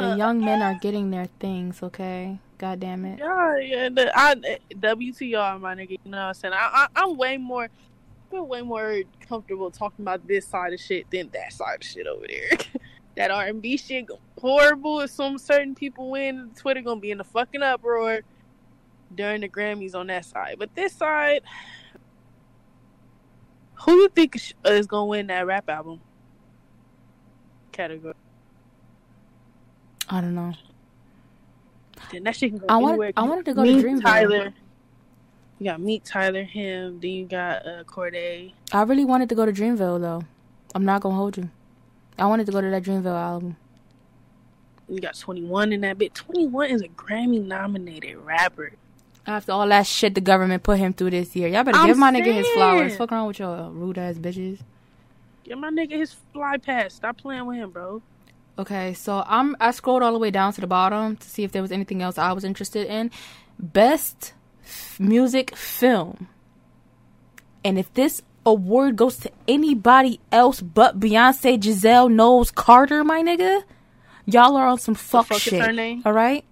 the young men are getting their things. Okay, god damn it. Yeah, yeah. The, I, WTR, my nigga. You know what I'm saying? I, I, I'm way more, I feel way more comfortable talking about this side of shit than that side of shit over there. [laughs] that R&B shit horrible. If some certain people win, Twitter gonna be in the fucking uproar during the Grammys on that side. But this side, who you think is is gonna win that rap album category? I don't know. Then that shit can go I anywhere. I wanted to go to Meet Dreamville. Tyler. You got Meet Tyler, him. Then you got uh, Cordae. I really wanted to go to Dreamville though. I'm not gonna hold you. I wanted to go to that Dreamville album. You got 21 in that bit. 21 is a Grammy nominated rapper. After all that shit the government put him through this year, y'all better I'm give my nigga his flowers. Fuck around with your rude ass bitches. Give my nigga his fly pass. Stop playing with him, bro. Okay, so I'm I scrolled all the way down to the bottom to see if there was anything else I was interested in. Best f- music film. And if this award goes to anybody else but Beyonce, Giselle, Knowles, Carter, my nigga, y'all are on some fuck, fuck shit. her name? All right,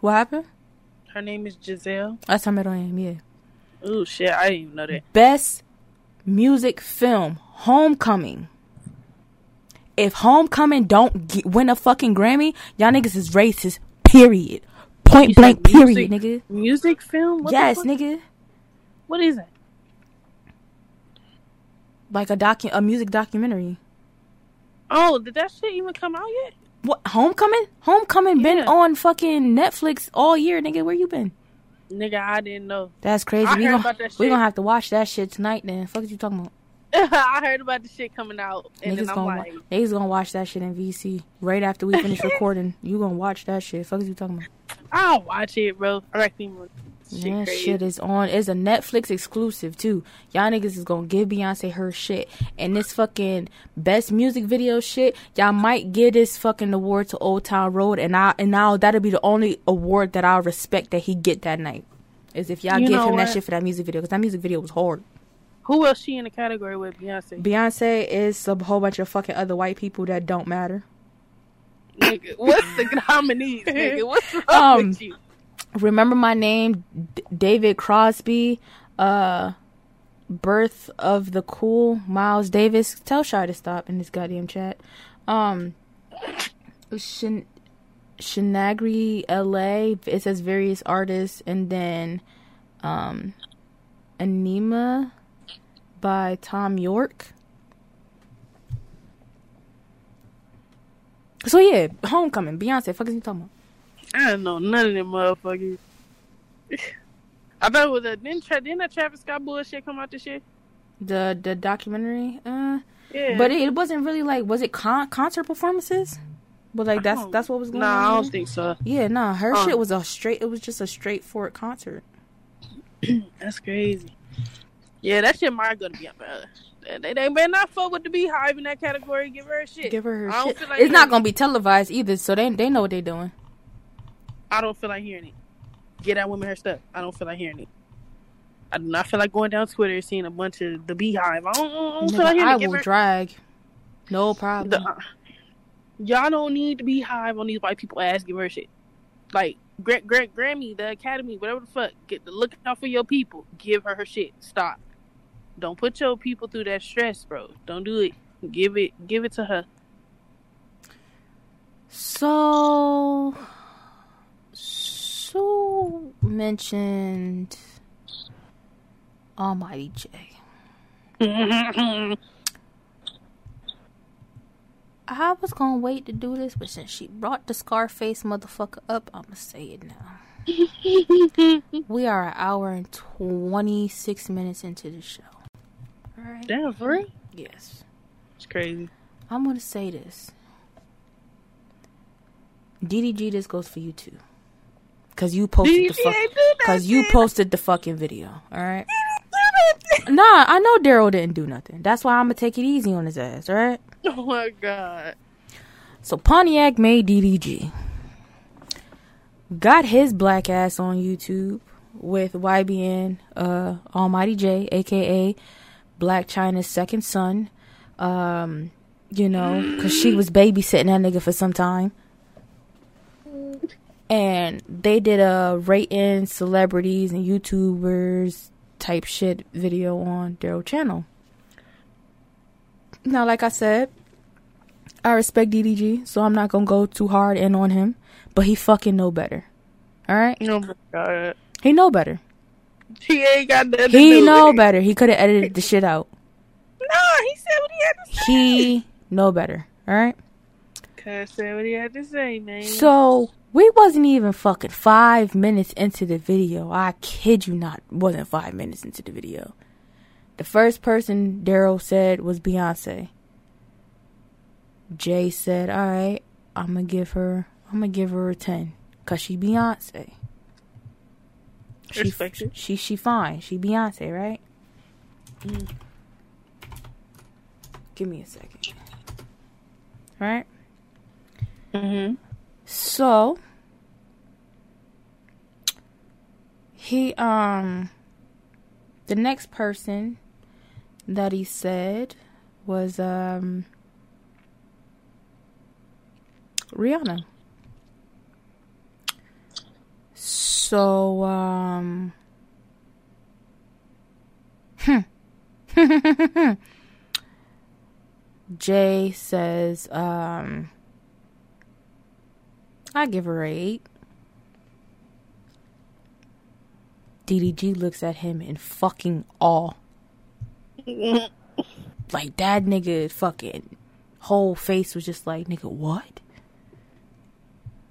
what happened? Her name is Giselle. That's her middle name. Yeah. Ooh, shit. I didn't even know that. Best music film, Homecoming. If Homecoming don't get, win a fucking Grammy, y'all niggas is racist. Period. Point You blank. Period, music- nigga. Music film? What yes, nigga. What is that? Like a docu, a music documentary. Oh, did that shit even come out yet? What? Homecoming? Homecoming been on fucking Netflix all year, nigga. Where you been? Nigga, I didn't know. That's crazy. I we heard gonna, about that we gonna have to watch that shit tonight. Then, fuck is you talking about? [laughs] I heard about the shit coming out, and Niggas then I'm gonna, like, niggas gonna watch that shit in VC right after we finish [laughs] recording. You gonna watch that shit? Fuck is you talking about? I'll watch it, bro. I reckon shit that crazy. shit is on. It's a Netflix exclusive too. Y'all niggas is gonna give Beyonce her shit, and this fucking best music video shit. Y'all might give this fucking award to Old Town Road, and I and now that'll be the only award that I'll respect that he get that night. Is if y'all You give him that shit for that music video, because that music video was hard. Who else she in the category with Beyonce? Beyonce is a whole bunch of fucking other white people that don't matter. nigga, what's the [laughs] nominees, nigga? What's wrong Um, with you? Remember my name D- david crosby uh birth of the cool miles davis tell shy to stop in this goddamn chat um Shin- shinagri la it says various artists and then um anima by Thom Yorke. So yeah, Homecoming, Beyonce. Fuck is you talking about? I don't know none of them motherfuckers. I thought it was a didn't, Tra- didn't that Travis Scott bullshit come out this year? The the documentary, uh, Yeah, but it, it wasn't really like was it con- concert performances? But like that's Oh. that's what was going on? nah, I don't think so. Yeah, nah, her Uh. shit was a straight. It was just a straightforward concert. [clears throat] That's crazy. Yeah, that shit might gonna be up there. They, they better not fuck with the BeyHive in that category. Give her a shit. Give her her I don't shit. feel like it's not gonna be televised either, so they they know what they're doing. I don't feel like hearing it. Get that woman her stuff. I don't feel like hearing it. I do not feel like going down Twitter and seeing a bunch of the BeyHive. I don't, I don't feel like hearing I it. Give will her, drag. No problem. the, uh, y'all don't need the BeyHive on these white people ass. Give her shit. Like Gra- Gra- Grammy, the Academy, whatever the fuck. Get the look out for your people. Give her her shit. Stop. Don't put your people through that stress, bro. Don't do it. Give it. Give it to her. So, so mentioned Almighty Jay. I was gonna wait to do this, but since she brought the Scarface motherfucker up, I'ma say it now. [laughs] We are an hour and twenty six minutes into the show. All right. Damn, for real? Yes. It's crazy. I'm gonna say this. DDG, this goes for you too, cause you posted the fuck, cause you posted the fucking video. All right. [laughs] Nah, I know Daryl didn't do nothing. That's why I'm gonna take it easy on his ass. All right. Oh my god. So Pontiac made DDG. Got his black ass on YouTube with YBN, uh, Almighty Jay, aka Blac Chyna's second son. Um, you know, cause she was babysitting that nigga for some time. And they did a rating celebrities and YouTubers type shit video on Daryl channel. Now, like I said, I respect DDG, so I'm not gonna go too hard in on him. But he fucking know better. All right, Oh god. he know better. He ain't got nothing He do know better. He could have edited the shit out. No, he said what he had to say. He know better. All right. Cuz said what he had to say, man. So we wasn't even fucking five minutes into the video. I kid you not, wasn't five minutes into the video. The first person Daryl said was Beyonce. Jay said, "All right, I'm gonna give her, I'm gonna give her a ten, cause she Beyonce. She, she, she fine. She Beyonce, right? Mm. Give me a second. Right? Mm-hmm. So he um the next person that he said was um Rihanna. So um. [laughs] Jay says um I give her a eight. DDG looks at him in fucking awe. [laughs] Like that nigga fucking whole face was just like, nigga, what?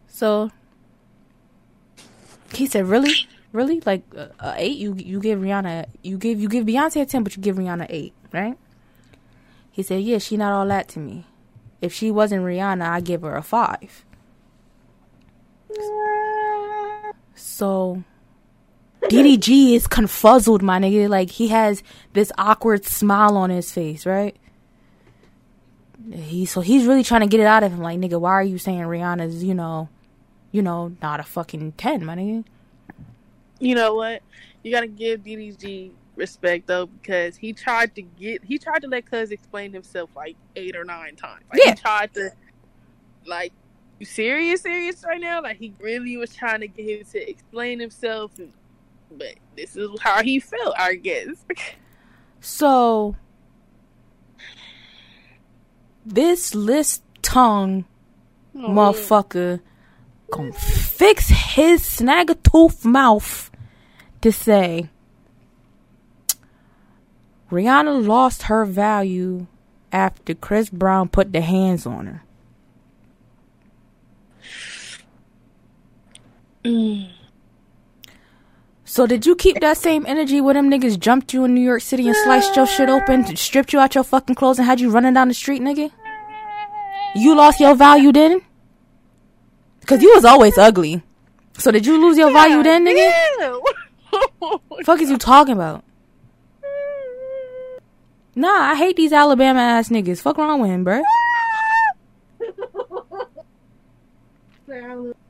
So he said, really, really, like uh, a eight. You you give Rihanna, you give you give Beyonce a ten, but you give Rihanna eight, right? He said, yeah, she not all that to me. If she wasn't Rihanna, I give her a five. So DDG is confuzzled, my nigga. Like he has this awkward smile on his face, right? He so he's really trying to get it out of him. Like, nigga, why are you saying Rihanna's, you know, you know, not a fucking ten, my nigga? You know what? You gotta give DDG respect though because he tried to get he tried to let Cuz explain himself like eight or nine times. Like Yeah. he tried to like you serious, serious right now? Like he really was trying to get him to explain himself and but this is how he felt, I guess. [laughs] So this list tongue Oh, motherfucker gonna fix his snaggletooth mouth to say Rihanna lost her value after Chris Brown put the hands on her. Mm. So did you keep that same energy when them niggas jumped you in New York City and sliced your shit open, stripped you out your fucking clothes, and had you running down the street, nigga? You lost your value then? Cause you was always ugly. So did you lose your value then, nigga? Yeah. Fuck is you talking about? Nah, I hate these Alabama ass niggas. Fuck wrong with him, bruh. [laughs]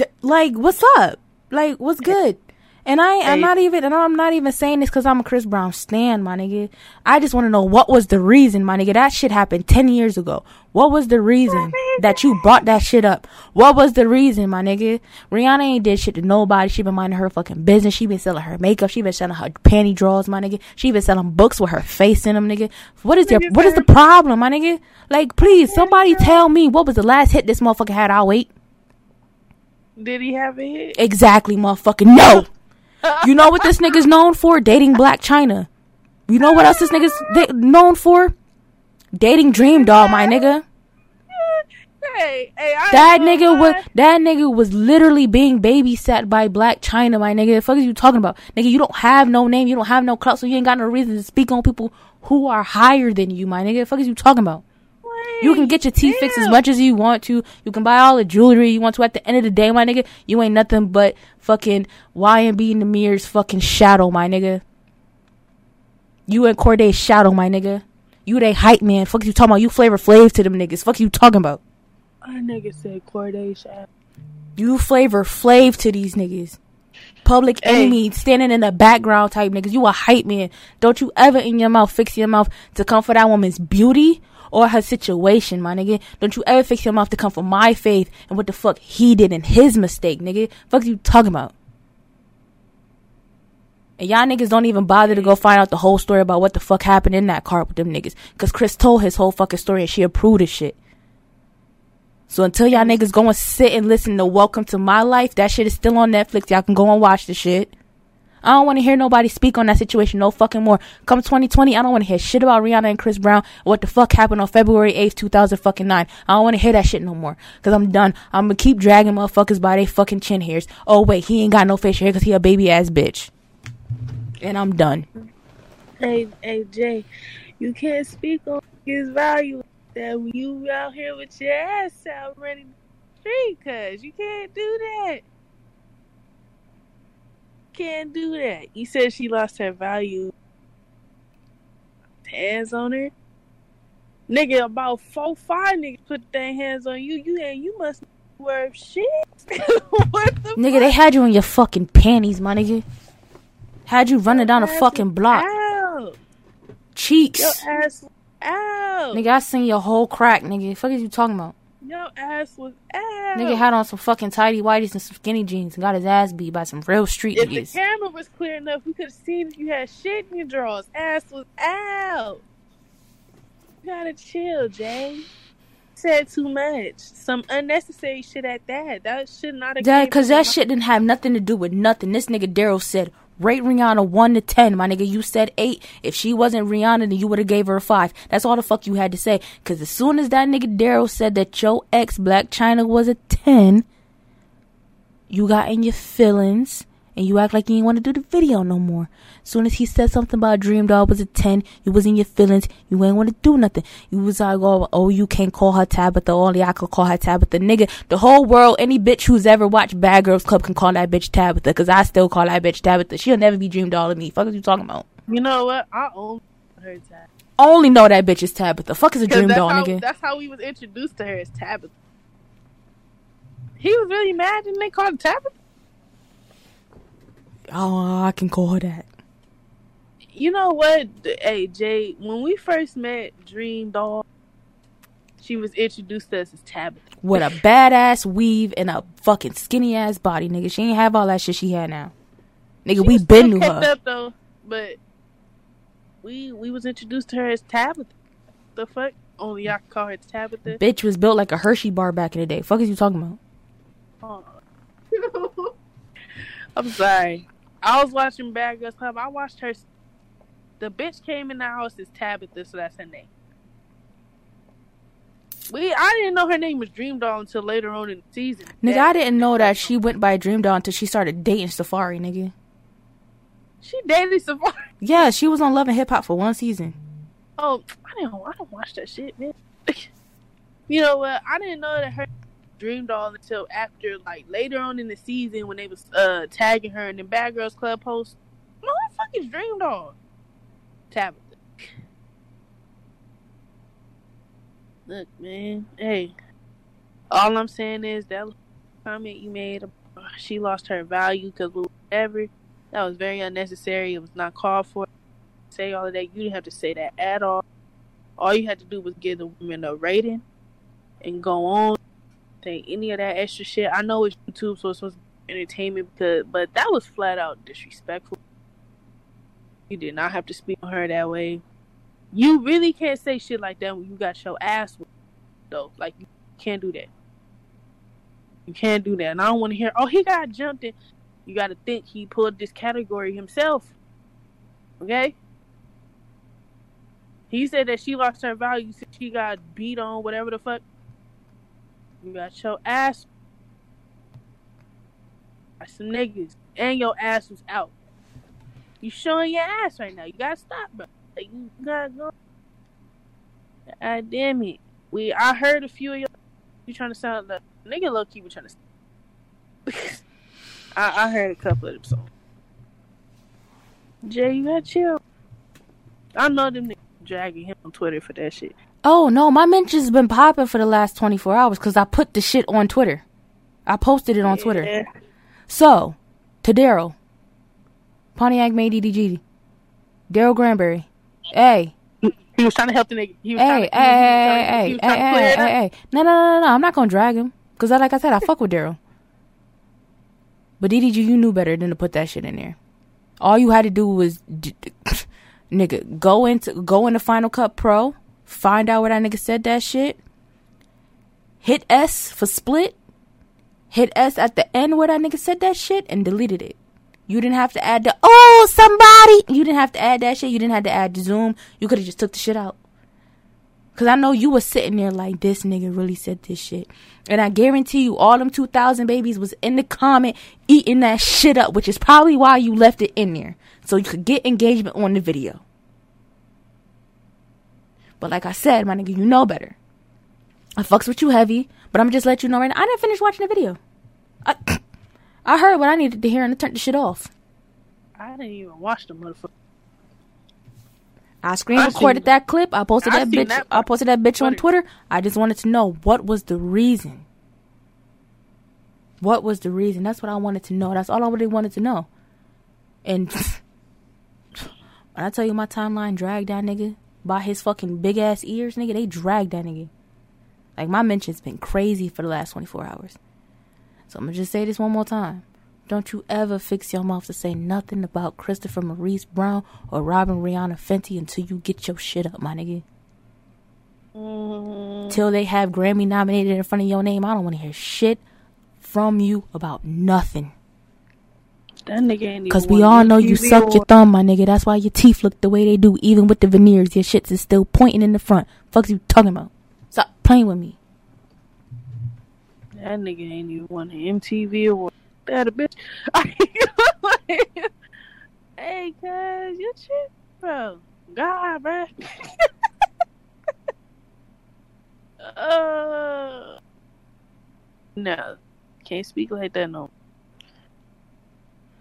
D- like, what's up? Like, what's good? And I, I'm not even, and I'm not even saying this because I'm a Chris Brown stan, my nigga. I just want to know what was the reason, my nigga. That shit happened ten years ago. What was the reason that you brought that shit up? What was the reason, my nigga? Rihanna ain't did shit to nobody. She been minding her fucking business. She been selling her makeup. She been selling her panty drawers, my nigga. She been selling books with her face in them, nigga. What is your, what is the problem, my nigga? Like, please, somebody tell me what was the last hit this motherfucker had. I'll wait. Did he have a hit? Exactly, motherfucker. No. [laughs] You know what this nigga's known for? Dating Blac Chyna. You know what else this nigga's da- known for? Dating Dream Doll, my nigga. Hey, hey, I That nigga was that nigga was literally being babysat by Blac Chyna, my nigga. The fuck is you talking about? Nigga, you don't have no name, you don't have no clout, so you ain't got no reason to speak on people who are higher than you, my nigga. The fuck is you talking about? You can get your teeth fixed as much as you want to. You can buy all the jewelry you want to. At the end of the day, my nigga, you ain't nothing but fucking YBN Nahmir's fucking shadow, my nigga. You and Cordae's shadow, my nigga. You they hype man. Fuck you talking about. You flavor flav to them niggas. Fuck you talking about. Our nigga said Corday shot. You flavor flav to these niggas. Public Hey. enemy, standing in the background type niggas. You a hype man. Don't you ever in your mouth fix your mouth to come for that woman's beauty or her situation, my nigga. Don't you ever fix your mouth to come for my faith and what the fuck he did and his mistake, nigga. Fuck you talking about. And y'all niggas don't even bother to go find out the whole story about what the fuck happened in that car with them niggas. Cause Chris told his whole fucking story and she approved his shit. So until y'all niggas go and sit and listen to Welcome to My Life, that shit is still on Netflix. Y'all can go and watch the shit. I don't want to hear nobody speak on that situation no fucking more. Come 2020, I don't want to hear shit about Rihanna and Chris Brown. What the fuck happened on February 8th, 2009. I don't want to hear that shit no more. Cause I'm done. I'm gonna keep dragging motherfuckers by they fucking chin hairs. Oh wait, he ain't got no facial hair cause he a baby ass bitch. And I'm done. Hey, hey, Jay, you can't speak on his value that you out here with your ass out running the street, cuz you can't do that. Can't do that. You said she lost her value. Hands on her. Nigga, about four, five niggas put their hands on you. You and you must worth shit. [laughs] what the Nigga, they had you in your fucking panties, my nigga. Had you running down a fucking block. Out. Cheeks. Your ass out. Nigga, I seen your whole crack, nigga. Fuck is you talking about? Your ass was out. Nigga had on some fucking tidy whities and some skinny jeans and got his ass beat by some real street If the niggas. camera was clear enough, we could have seen if you had shit in your drawers. Ass was out. You gotta chill, Jay. Said too much. Some unnecessary shit at that. That should not have. That, cause that my- shit didn't have nothing to do with nothing. This nigga Daryl said, rate Rihanna 1 to 10. My nigga, you said 8. If she wasn't Rihanna, then you would have gave her a 5. That's all the fuck you had to say. Cause as soon as that nigga Daryl said that your ex Blac Chyna was a 10, you got in your feelings and you act like you didn't want to do the video no more. Soon as he said something about Dream Doll was a 10, you was in your feelings. You ain't want to do nothing. You was like, oh, oh, you can't call her Tabitha. Only I could call her Tabitha. Nigga, the whole world, any bitch who's ever watched Bad Girls Club can call that bitch Tabitha. Cause I still call that bitch Tabitha. She'll never be Dream Doll to me. Fuck is you talking about? You know what? I own her time. Only know that bitch is Tabitha. Fuck is a Dream Doll, how, nigga. That's how we was introduced to her as Tabitha. He was really mad and they called her Tabitha. Oh, I can call her that. You know what? Hey Jay, when we first met Dream Doll, she was introduced to us as Tabitha. With a badass weave and a fucking skinny ass body, nigga. She ain't have all that shit she had now. Nigga, She we been knew her. Up, though, but we we was introduced to her as Tabitha. The fuck? Only y'all can call her Tabitha. Bitch was built like a Hershey bar back in the day. Fuck is you talking about? Oh. [laughs] I'm sorry. I was watching Bad Girls Club. I watched her. The bitch came in the house is Tabitha, so that's her name. We I didn't know her name was Dream Doll until later on in the season. Nigga, That- I didn't know that she went by Dream Doll until she started dating Safaree, nigga. She dated Safaree. [laughs] Yeah, she was on Love and Hip Hop for one season. Oh, I didn't. I don't watch that shit, man. [laughs] you know what? I didn't know that her Dream Doll until after, like later on in the season when they was uh tagging her in the Bad Girls Club post. No, who the fuck is Dream Doll? Tabitha. Look, man. Hey, all I'm saying is that comment you made. She lost her value because whatever. That was very unnecessary. It was not called for say all of that. You didn't have to say that at all. All you had to do was give the women a rating and go on. Say any of that extra shit. I know it's YouTube, so it's entertainment, because, but that was flat out disrespectful. You did not have to speak on her that way. You really can't say shit like that when you got your ass though. Like you can't do that. You can't do that. And I don't want to hear, oh, he got jumped in. You got to think he pulled this category himself. Okay? He said that she lost her value since she got beat on, whatever the fuck. You got your ass by some niggas, and your ass was out. You showing your ass right now. You gotta stop, bro. Like, you gotta go. God damn it. We, I heard a few of you. You trying to sound like nigga low key. We trying [laughs] to. I, I heard a couple of them songs. Jay, you gotta chill. I know them niggas dragging him on Twitter for that shit. Oh no, my mentions have been popping for the last 24 hours because I put the shit on Twitter. I posted it on Twitter. So, to Daryl, Pontiac made DDG, Daryl Granberry. Hey, He was trying to help the nigga. He was hey, trying hey, to, he was, hey, he was hey, trying to clear hey, hey, hey. No, no, no, no, no. I'm not gonna drag him because, like I said, I fuck with Daryl. But DDG, you knew better than to put that shit in there. All you had to do was, [laughs] nigga, go into go into Final Cut Pro, find out where that nigga said that shit. Hit S for split. Hit S at the end where that nigga said that shit and deleted it. You didn't have to add the oh somebody. You didn't have to add that shit. You didn't have to add the zoom. You could have just took the shit out. Cause I know you was sitting there like this nigga really said this shit, and I guarantee you all them two thousand babies was in the comment eating that shit up, which is probably why you left it in there so you could get engagement on the video. But like I said, my nigga, you know better. I fucks with you heavy, but I'm just let you know right now. I didn't finish watching the video. I, I heard what I needed to hear and I turned the shit off. I didn't even watch the motherfucker. I screen recorded that clip. I posted I that bitch. that I posted that bitch on Twitter. Twitter. I just wanted to know what was the reason. What was the reason? That's what I wanted to know. That's all I really wanted to know. And [laughs] when I tell you my timeline dragged that nigga by his fucking big ass ears, nigga, they dragged that nigga. Like my mention's been crazy for the last 24 hours. So I'm gonna just say this one more time. Don't you ever fix your mouth to say nothing about Christopher Maurice Brown or Robin Rihanna Fenty until you get your shit up, my nigga. Mm, Till they have Grammy nominated in front of your name, I don't want to hear shit from you about nothing. That nigga ain't Cause we all know you suck your thumb, my nigga. That's why your teeth look the way they do, even with the veneers. Your shits is still pointing in the front. Fuck's you talking about? Stop playing with me. That nigga ain't even won an MTV award. That a bitch. [laughs] hey, cuz, you shit, bro. God, bro. [laughs] uh, no, can't speak like that no.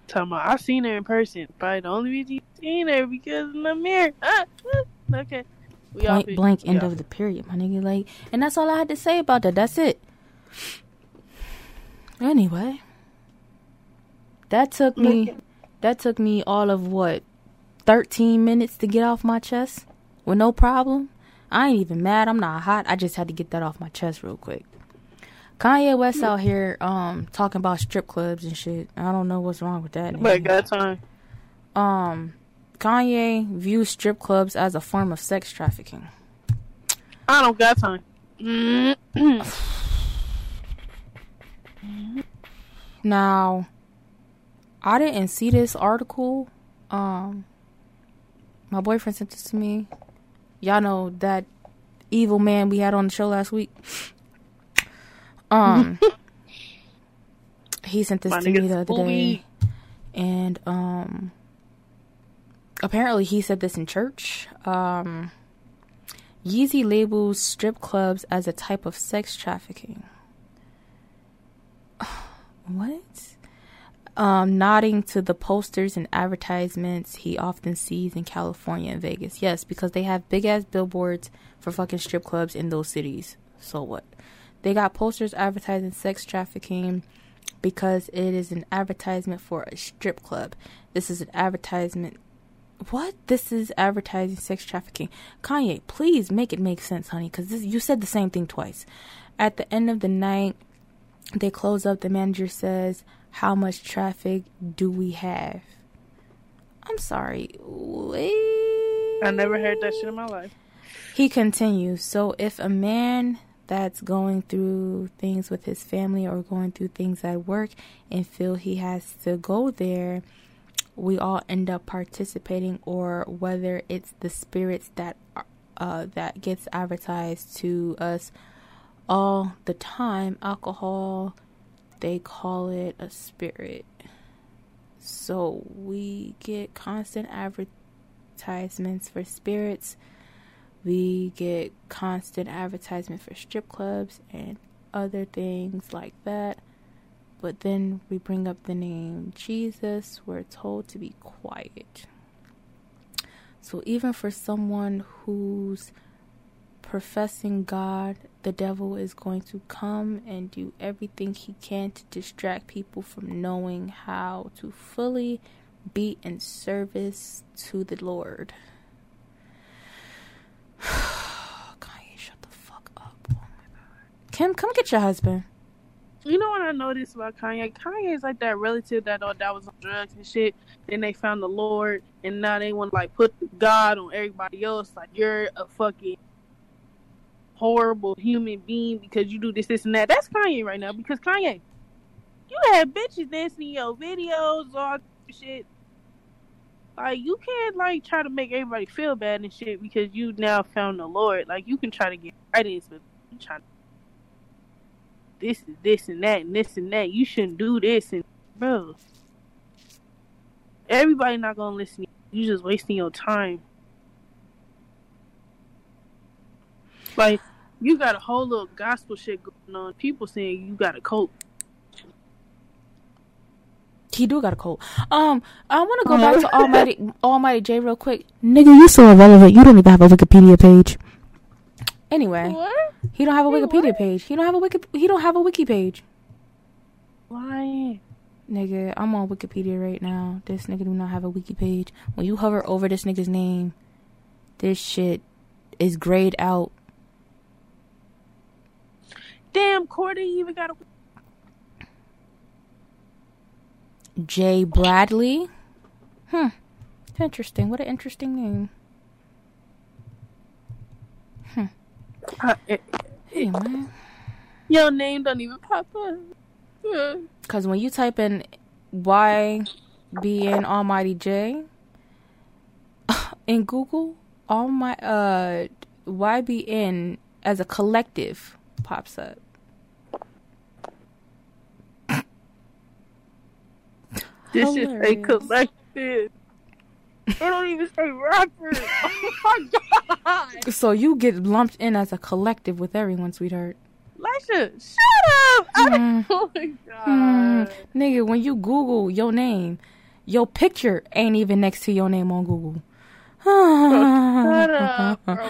Talking about, I seen her in person. Probably the only reason you seen her because in the mirror. Ah, ah, okay. We off Point blank, We end off of the period, my nigga. Like, and that's all I had to say about that. That's it. Anyway, that took me. That took me all of what, thirteen minutes to get off my chest with no problem. I ain't even mad. I'm not hot. I just had to get that off my chest real quick. Kanye West out here um talking about strip clubs and shit. I don't know what's wrong with that. But got time. Um, Kanye views strip clubs as a form of sex trafficking. I don't got time. Now, I didn't see this article. Um, my boyfriend sent this to me. Y'all know that evil man we had on the show last week. Um, [laughs] he sent this My to me the other day, and um, apparently he said this in church. Um, Yeezy labels strip clubs as a type of sex trafficking. [sighs] What? Um, nodding to the posters and advertisements he often sees in California and Vegas. Yes, because they have big ass billboards for fucking strip clubs in those cities. So what? They got posters advertising sex trafficking because it is an advertisement for a strip club. This is an advertisement. What? This is advertising sex trafficking. Kanye, please make it make sense, honey, because you said the same thing twice. At the end of the night, they close up. The manager says, How much traffic do we have? I'm sorry. Wait. I never heard that shit in my life. He continues, so if a man that's going through things with his family or going through things at work and feel he has to go there, we all end up participating or whether it's the spirits that uh, that gets advertised to us all the time, alcohol, they call it a spirit. So we get constant advertisements for spirits we get constant advertisement for strip clubs and other things like that. But then we bring up the name Jesus, we're told to be quiet. So even for someone who's professing God, the devil is going to come and do everything he can to distract people from knowing how to fully be in service to the Lord. [sighs] Kanye, shut the fuck up. Oh my god. Kim, come get your husband. You know what I noticed about Kanye? Kanye is like that relative that thought that was on drugs and shit. Then they found the Lord, and now they want to like put God on everybody else. Like you're a fucking horrible human being because you do this, this, and that. That's Kanye right now. Because Kanye, you had bitches dancing in your videos, all shit. Like you can't like try to make everybody feel bad and shit because you now found the Lord. Like you can try to get credits, but you try to this is this and that and this and that. You shouldn't do this and bro. Everybody not gonna listen. You just wasting your time. Like you got a whole little gospel shit going on. People saying you got a cope. He do got a cold. Um, I want to go back to Almighty Almighty Jay real quick. Nigga, you so irrelevant. You don't even have a Wikipedia page. Anyway, What? he don't have a Wait, Wikipedia what? page. He don't have a wiki. He don't have a wiki page. Why? Nigga, I'm on Wikipedia right now. This nigga do not have a wiki page. When you hover over this nigga's name, this shit is grayed out. Damn, Cordy you even got a J Bradley. Hmm. Interesting. What an interesting name. Uh, it- Hey man. your name don't even pop up. Uh, Because when you type in YBN Almighty Jay [laughs] in Google, all my uh YBN as a collective pops up. This is a collective. It don't even say rapper. [laughs] Oh my god. So you get lumped in as a collective with everyone, sweetheart. Lasha, shut up. I Hmm. [laughs] oh my Hmm. god. Nigga, when you Google your name, your picture ain't even next to your name on Google. Shut [laughs] up, bro.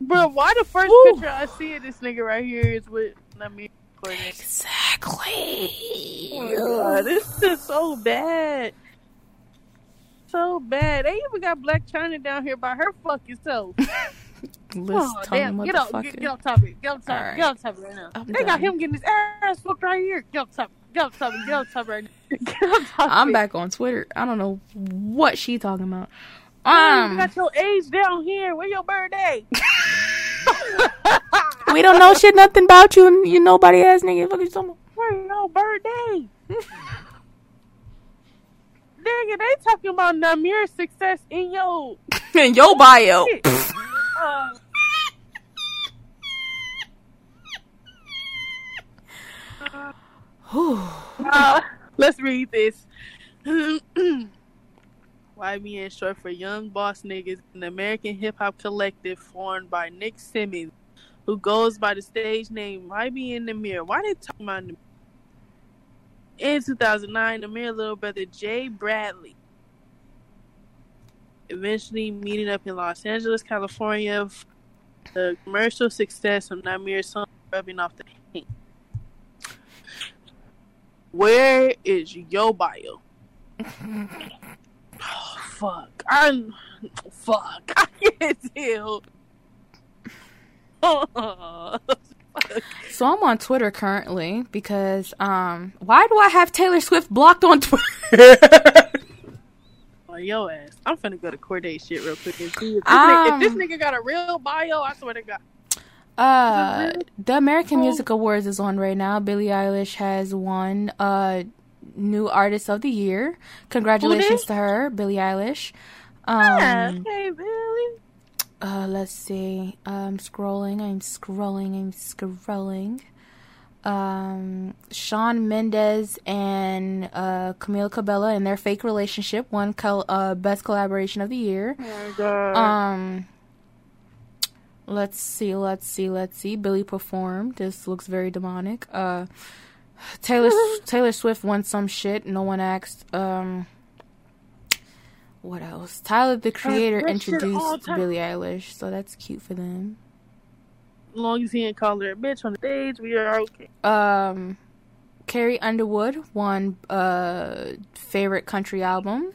Bro, why the first Woo. picture I see of this nigga right here is with let me record it. Exactly. Oh god, this is so bad. So bad. They even got Blac Chyna down here by her fucking self. List Oh, tongue damn. Get up, motherfucker. get, get off topic. Get off topic. Alright. Get off topic right now. I'm they got him getting his ass fucked right here. Get off topic. Get off topic. Get off topic right now. [laughs] Get off topic. I'm back on Twitter. I don't know what she talking about. Um, Um, you got your age down here. Where your birthday? [laughs] [laughs] we don't know shit nothing about you, and you nobody ass nigga. Fuck you about? Where your birthday? Nigga, they talking about Nahmir's success in your [laughs] in your bio. [laughs] uh, uh, let's read this. [clears throat] YBN short for Young Boss Niggas, an American hip hop collective formed by Nick Simmons, who goes by the stage name YBN Nahmir. Why they talking about Nahmir? In 2009, Nahmir's little brother Jay Bradley eventually meeting up in Los Angeles, California. The commercial success of Nahmir's song rubbing off the paint. Where is your bio? [laughs] Oh, fuck. I'm. Fuck. [laughs] I can't tell. [laughs] So I'm on Twitter currently because um why do I have Taylor Swift blocked on Twitter? [laughs] Oh, yo ass. I'm finna go to Cordae shit real quick and see if this, nigga, if this Um, nigga got a real bio. I swear to God. Uh, the American Oh. Music Awards is on right now. Billie Eilish has won uh new artist of the year. Congratulations to her, Billie Eilish. Yeah, Um, hey, Billie. uh, let's see. I'm scrolling. I'm scrolling. I'm scrolling. Um, Shawn Mendes and uh, Camila Cabello and their fake relationship won col- uh, best collaboration of the year. Oh my God. Um, let's see, let's see, let's see. Billie performed. This looks very demonic. Uh, Taylor [laughs] Taylor Swift won some shit. No one asked. Um, what else? Tyler the Creator that shit all introduced. Billie Eilish, so that's cute for them. as long as he ain't call her a bitch on the stage, we are okay. Um, Carrie Underwood won uh favorite country album.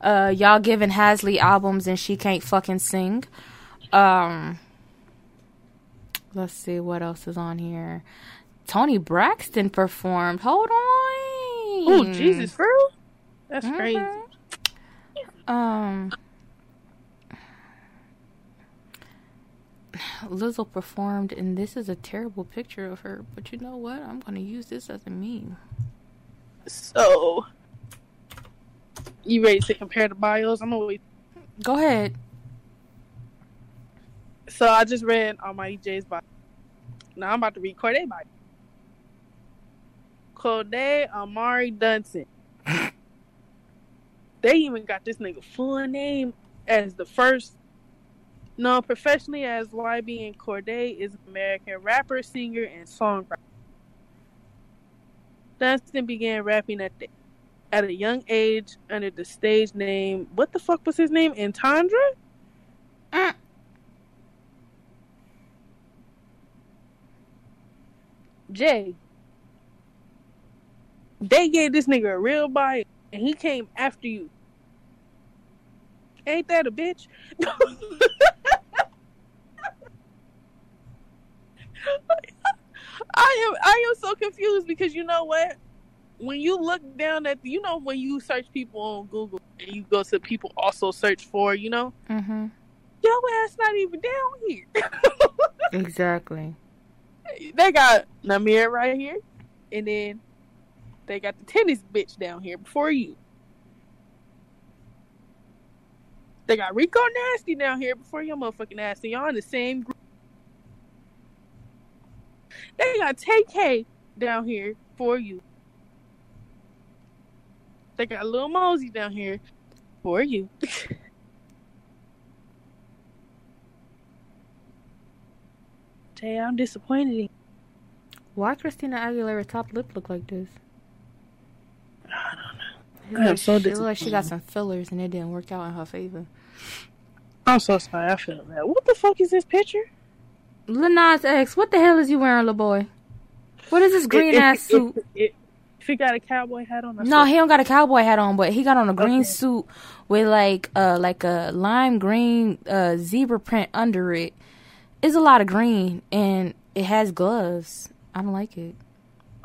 Uh, y'all giving Halsey albums and she can't fucking sing. Um, let's see what else is on here. Toni Braxton performed. Hold on. Oh Jesus, for real? That's Mhm. crazy. Um, Lizzo performed, and this is a terrible picture of her. But you know what? I'm gonna use this as a meme. So, you ready to compare the bios? I'm always. Go ahead. So I just read Almighty Jay's bio. Now I'm about to read Cordae bio. Cordae Amari Dunson. they even got this nigga full name as the first known professionally as YBN Cordae is an American rapper, singer, and songwriter. Dunson began rapping at the at a young age under the stage name. What the fuck was his name? Entendre? Mm. Jay. They gave this nigga a real bite, and he came after you. Ain't that a bitch? [laughs] I am I am so confused because you know what? When you look down at you know when you search people on Google and you go to people also search for, you know, Mm-hmm. your ass not even down here. [laughs] Exactly. they got Nahmir right here, and then they got the tennis bitch down here before you. They got Rico Nasty down here before your motherfucking ass. nasty. Y'all in the same group. They got TK down here for you. They got Lil Mosey down here for you. [laughs] Jay, I'm disappointed Why Christina Aguilera top lip look like this? I don't know. It I'm so it look like she got some fillers and it didn't work out in her favor. I'm so sorry. I feel bad. What the fuck is this picture? Lil Nas X, what the hell is you wearing, little boy? What is this green If- ass if- suit? If, if, he got a cowboy hat on, No, he don't got a cowboy hat on, but he got on a green Okay. suit with like uh like a lime green uh zebra print under it. It's a lot of green and it has gloves. I don't like it.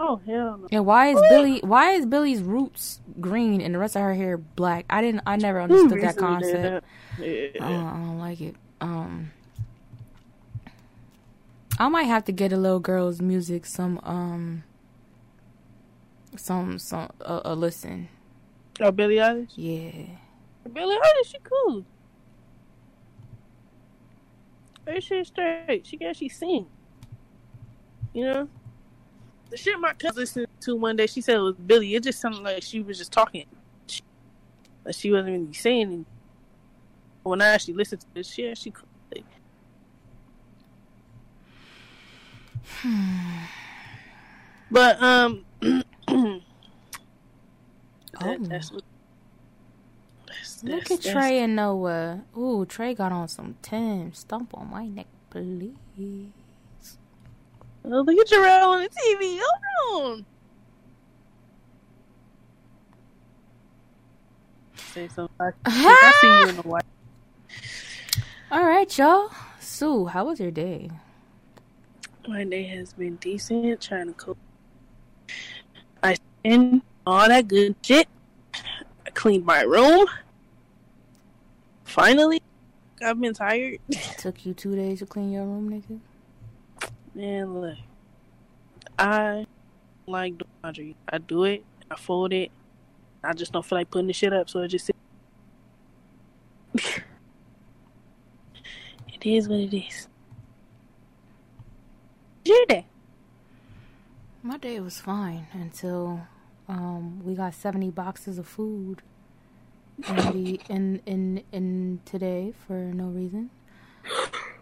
Oh hell no! And why is Billie why is Billie's roots green and the rest of her hair black? I didn't I never understood that concept. that? I Yeah. don't, I don't like it. Um I might have to get a little girl's music some um some some a, a listen. Oh, Billie Eilish. Yeah. Billie Eilish, she cool. Her shit straight. She can actually sing. You know? The shit my cousin listened to one day, she said it was Billie. It just sounded like she was just talking. Like she wasn't really saying anything. When I actually listened to this shit, she. Like, [sighs] but um [clears throat] that, Oh. that's what that's, Look that's- at Trey and Noah. Ooh, Trey got on some Tim. Stomp on my neck, please. Oh, look at Jarrell on the TV. Hold on. Say something. I, I [laughs] see you in the white. All right, y'all. Sue, how was your day? My day has been decent. Trying to cook. I and all that good shit. I cleaned my room. Finally, I've been tired. Took you two days to clean your room, nigga. Man, look, I like doing laundry. I do it. I fold it. I just don't feel like putting the shit up, so I just. Sit. [laughs] it is what it is. Your day. My day was fine until um, we got seventy boxes of food in the in in in today for no reason.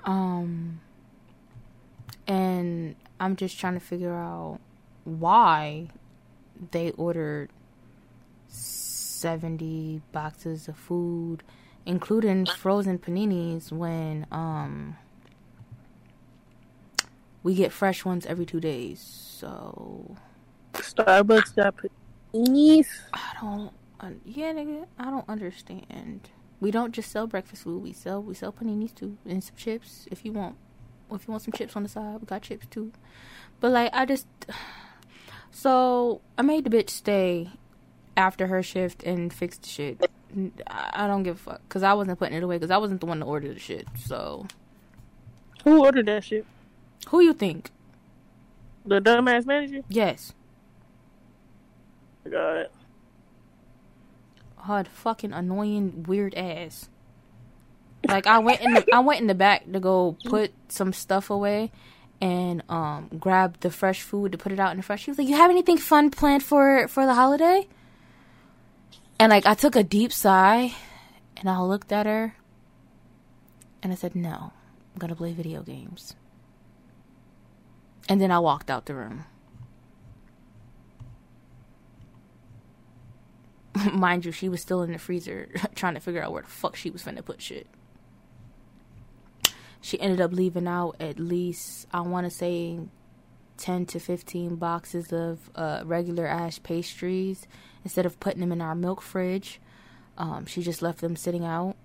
Um, and I'm just trying to figure out why they ordered seventy boxes of food, including frozen paninis, when um we get fresh ones every two days. So Starbucks got paninis. I don't. Un- yeah, nigga, I don't understand. We don't just sell breakfast food. We sell we sell paninis too and some chips if you want. If you want some chips on the side, we got chips too. But like, I just [sighs] so I made the bitch stay after her shift and fix the shit. I don't give a fuck because I wasn't putting it away because I wasn't the one to order the shit. So Who ordered that shit? who you think? The dumbass manager. Yes, I got it. her fucking annoying weird ass. Like I went in the I went in the back to go put some stuff away and um grab the fresh food to put it out in the fresh. She was like, "You have anything fun planned for for the holiday?" And like I took a deep sigh and I looked at her and I said, "No. I'm going to play video games." And then I walked out the room. [laughs] Mind you, she was still in the freezer [laughs] trying to figure out where the fuck she was finna put shit. She ended up leaving out at least, I want to say, 10 to 15 boxes of uh, regular ash pastries instead of putting them in our milk fridge. Um, she just left them sitting out.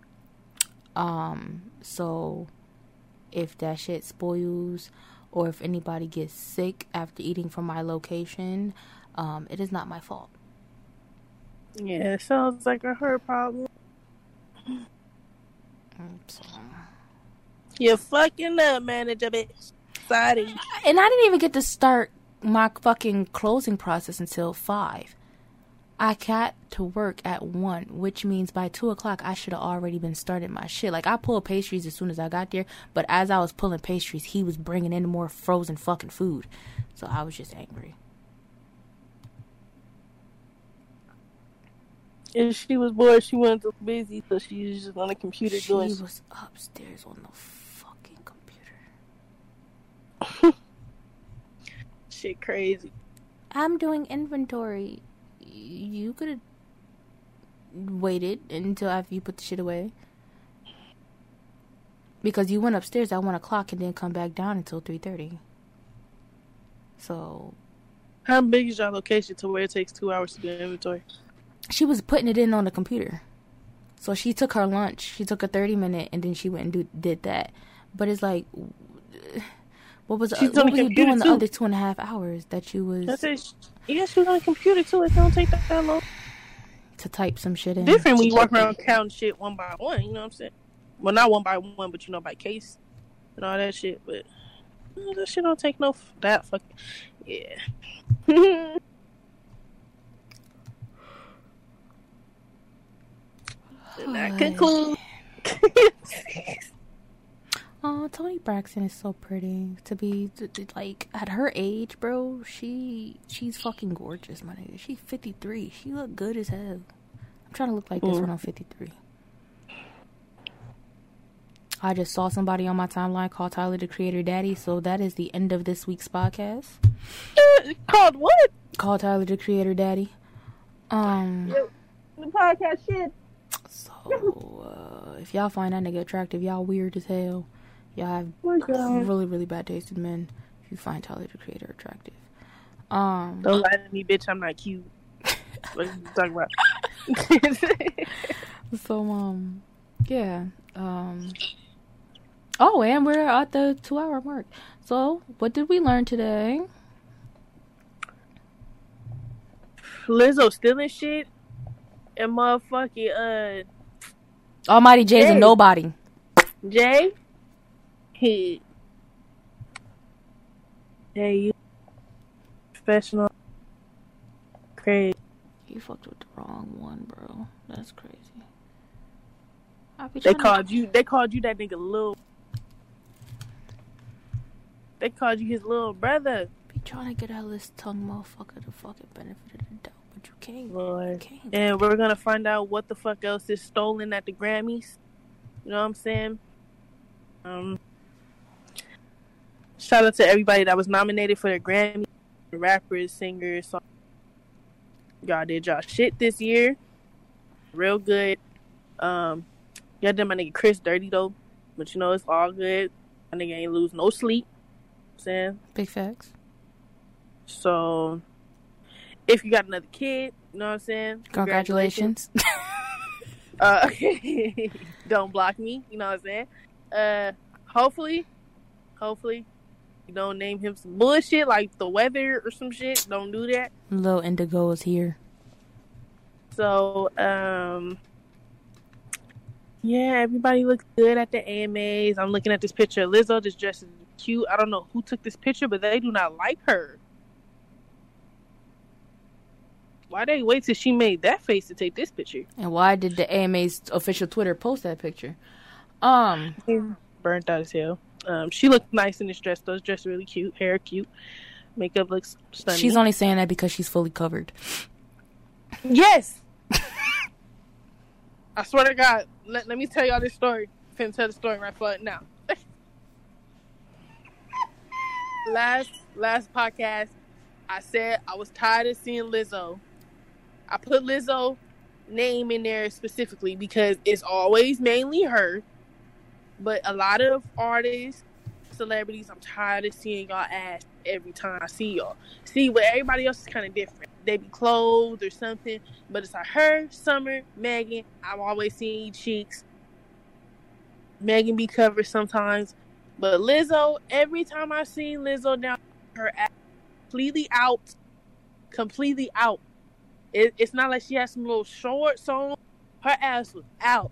Um, so if that shit spoils or if anybody gets sick after eating from my location, um, it is not my fault. Yeah, it sounds like a her problem. Mm, So. You fucking up, manager bitch. Sorry. And I didn't even get to start my fucking closing process until five. I got to work at one, which means by two o'clock I should have already been starting my shit. Like I pulled pastries as soon as I got there, but as I was pulling pastries, he was bringing in more frozen fucking food, so I was just angry. If she was bored, she wasn't busy, so she was just on the computer She doing. was upstairs on the. [laughs] Shit crazy. I'm doing inventory. You could have waited until after you put the shit away. Because you went upstairs at one o'clock and didn't come back down until three thirty. So How big is your location to where it takes two hours to do inventory? she was putting it in on the computer. So she took her lunch. She took a thirty minute and then she went and do, did that. But it's like, what was She's what were you computer doing the other two and a half hours that you was I said, yeah, she was on the computer too. It don't take that long. to type some shit in? Different when you walk around counting shit one by one. You know what I'm saying? Well, not one by one, but you know by case and all that shit. But uh, that shit don't take no f- that fucking yeah. And that concludes. Oh, Toni Braxton is so pretty to be like at her age, bro. She she's fucking gorgeous, my nigga. She's fifty three. She look good as hell. I'm trying to look like this Mm. when I'm fifty three. I just saw somebody on my timeline call Tyler the Creator Daddy, so that is the end of this week's podcast. [coughs] Called what? Call Tyler the Creator Daddy. Um, The podcast shit. so uh, if y'all find that nigga attractive, y'all weird as hell. Y'all have Oh my God. really, really bad taste in men if you find Tyler the Creator attractive. Um, Don't lie to me, bitch. I'm not cute. [laughs] What are you talking about? [laughs] [laughs] so um, yeah. Um. Oh, and we're at the two-hour mark. So, what did we learn today? Lizzo stealing shit and motherfucking uh Almighty Jay's a nobody. Jay. He. Hey, you professional. Crazy. You fucked with the wrong one, bro. That's crazy. They tryna- called you. They called you that nigga little. They called you his little brother. be trying to get out of this tongue motherfucker the fucking benefit of the doubt, but you can't. You can't. And we're gonna find out what the fuck else is stolen at the Grammys. You know what I'm saying? Um. Shout out to everybody that was nominated for the Grammy. Rappers, singers, song. Y'all did y'all shit this year. Real good. Um, y'all did my nigga Chris dirty though, but you know it's all good. My nigga ain't lose no sleep. saying Big facts. so. If you got another kid, you know what I'm saying? Congratulations. Uh, [laughs] don't block me. You know what I'm saying? Uh, hopefully, hopefully, you don't name him some bullshit like the weather or some shit. Don't do that. Little Indigo is here. So, um, yeah, everybody looks good at the AMAs. I'm looking at this picture of Lizzo just dressed cute. I don't know who took this picture, but they do not like her. Why they wait till she made that face to take this picture? And why did the AMA's official Twitter post that picture? Um, burnt out as hell. Um, she looked nice in this dress. This dress really cute. Hair cute. Makeup looks stunning. she's only saying that because she's fully covered. yes. [laughs] I swear to God. Let, let me tell y'all this story. Finna tell the story right for now. [laughs] last last podcast, I said I was tired of seeing Lizzo. I put Lizzo name in there specifically because it's always mainly her. But a lot of artists, celebrities, I'm tired of seeing y'all ass every time I see y'all. See, but everybody else is kind of different. They be clothed or something, but it's like her, Summer, Megan. I'm always seeing cheeks. Megan be covered sometimes, but Lizzo. Every time I seen Lizzo down, her ass completely out, completely out. It, it's not like she has some little shorts on. Her ass was out.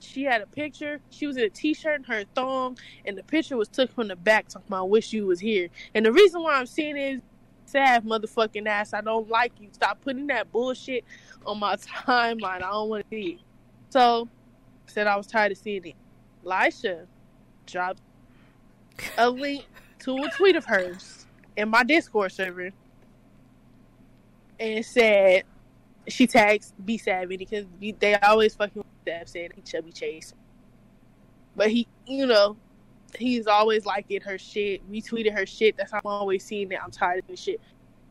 She had a picture. She was in a t-shirt and her thong, and the picture was took from the back. Talking about, "I wish you was here." And the reason why I'm seeing it is sad motherfucking ass. I don't like you. Stop putting that bullshit on my [laughs] timeline. I don't want to see it. So, said I was tired of seeing it. Lisha dropped a link to a tweet of hers in my Discord server and said she tags B Savvy because they always fucking Sav saying he chubby chase. But he, you know, he's always liking her shit, retweeted her shit. That's how I'm always seeing it. I'm tired of this shit.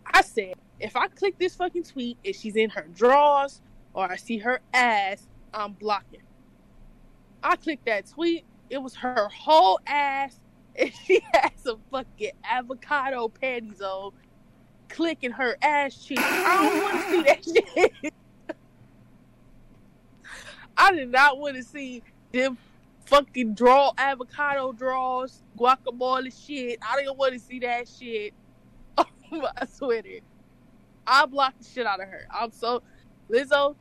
I said, if I click this fucking tweet and she's in her drawers or I see her ass, I'm blocking. I clicked that tweet. It was her whole ass, [laughs] and she had some fucking avocado panties on, clicking her ass cheek. I don't want to see that shit. [laughs] I did not want to see them fucking draw avocado draws, guacamole shit. I didn't want to see that shit on my Twitter. I blocked the shit out of her. I'm so Lizzo.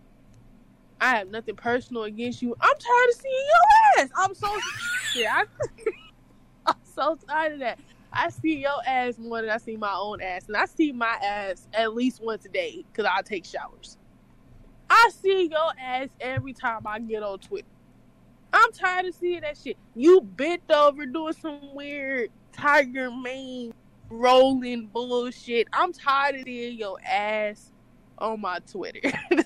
I have nothing personal against you. I'm tired of seeing your ass. I'm so [laughs] yeah. I, [laughs] I'm so tired of that. I see your ass more than I see my own ass, and I see my ass at least once a day because I take showers. I see your ass every time I get on Twitter. I'm tired of seeing that shit. You bent over doing some weird tiger mane rolling bullshit. I'm tired of seeing your ass on my Twitter. [laughs]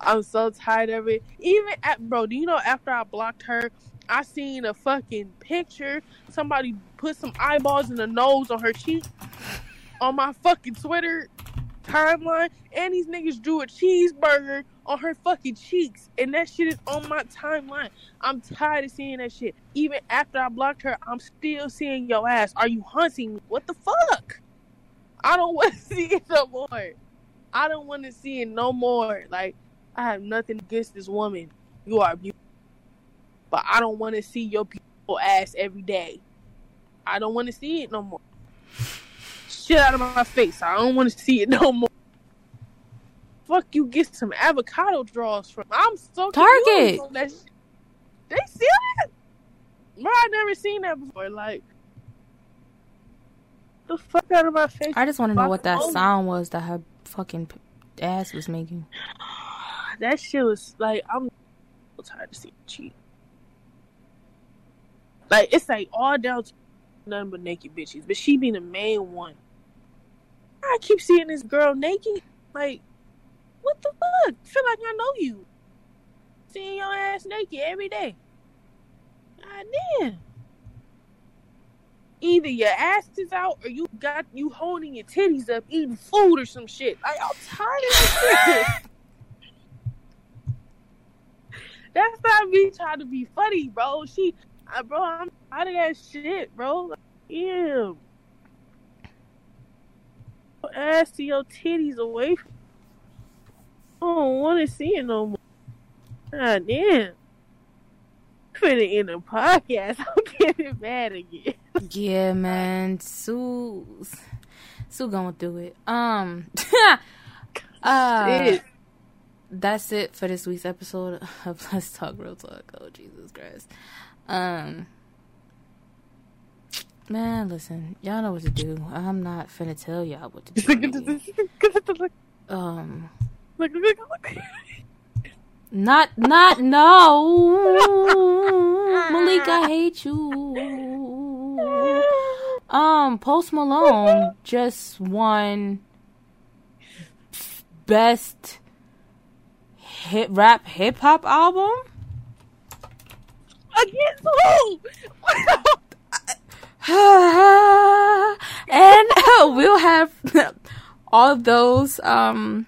I'm so tired of it. Even at bro, do you know after I blocked her, I seen a fucking picture. Somebody put some eyeballs in the nose on her cheek on my fucking Twitter timeline, and these niggas drew a cheeseburger on her fucking cheeks, and that shit is on my timeline. I'm tired of seeing that shit. Even after I blocked her, I'm still seeing your ass. Are you hunting me? What the fuck? I don't [laughs] want to see it no more. I don't want to see it no more. Like, I have nothing against this woman. You are beautiful. But I don't want to see your beautiful ass every day. I don't want to see it no more. Shit out of my face. I don't want to see it [laughs] no more. Fuck you get some avocado draws from. I'm so Target. on that shit. They see that? Bro, I never seen that before. Like, the fuck out of my face. I just want to know what that sound was that her fucking ass was making. [sighs] that shit was like I'm so tired of seeing cheat. Like it's like all down to nothing but naked bitches, but she be the main one. I keep seeing this girl naked. Like, what the fuck? Feel like I know you. Seeing your ass naked every day. God damn. Either your ass is out or you got you holding your titties up eating food or some shit. Like I'm tired of shit. [laughs] That's not me trying to be funny, bro. She, uh, bro, I'm out of that shit, bro. Like, ew. Ass to your titties away from. I don't want to see it no more. God damn. Finna in the podcast. [laughs] I'm getting mad again. Yeah, man. Sue, Sue going through it. Um, [laughs] uh, Shit. that's it for this week's episode of [laughs] Let's Talk Real Talk. Oh Jesus Christ. Um, man, listen, y'all know what to do. I'm not finna tell y'all what to [laughs] do. [laughs] um, look, look, look. not, not, no, Malik, I hate you. Um, Post Malone just won best hit rap hip hop album. [laughs] And [laughs] we'll have all those um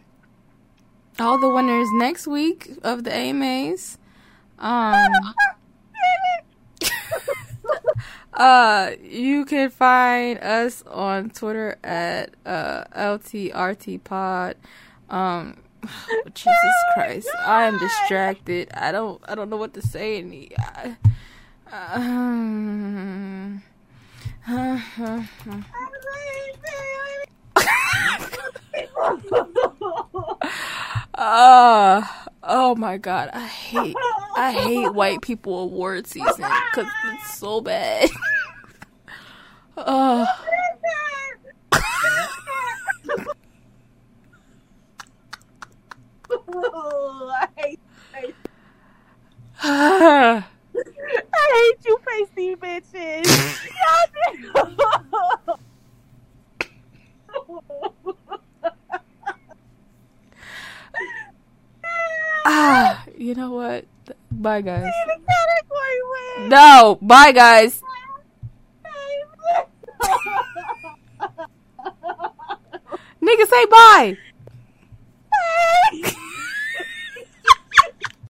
all the winners next week of the AMAs. Um [laughs] uh you can find us on Twitter at uh LTRT pod. Um [laughs] Jesus Christ. I am distracted. I don't I don't know what to say any I, um, uh, [laughs] oh my god, I hate I hate white people award season because it's so bad. [laughs] uh, [laughs] I hate, [sighs] I hate you, pasty bitches. ah, you know what? Bye guys. The category win. No, bye guys. [laughs] Nigga, say bye. Hey.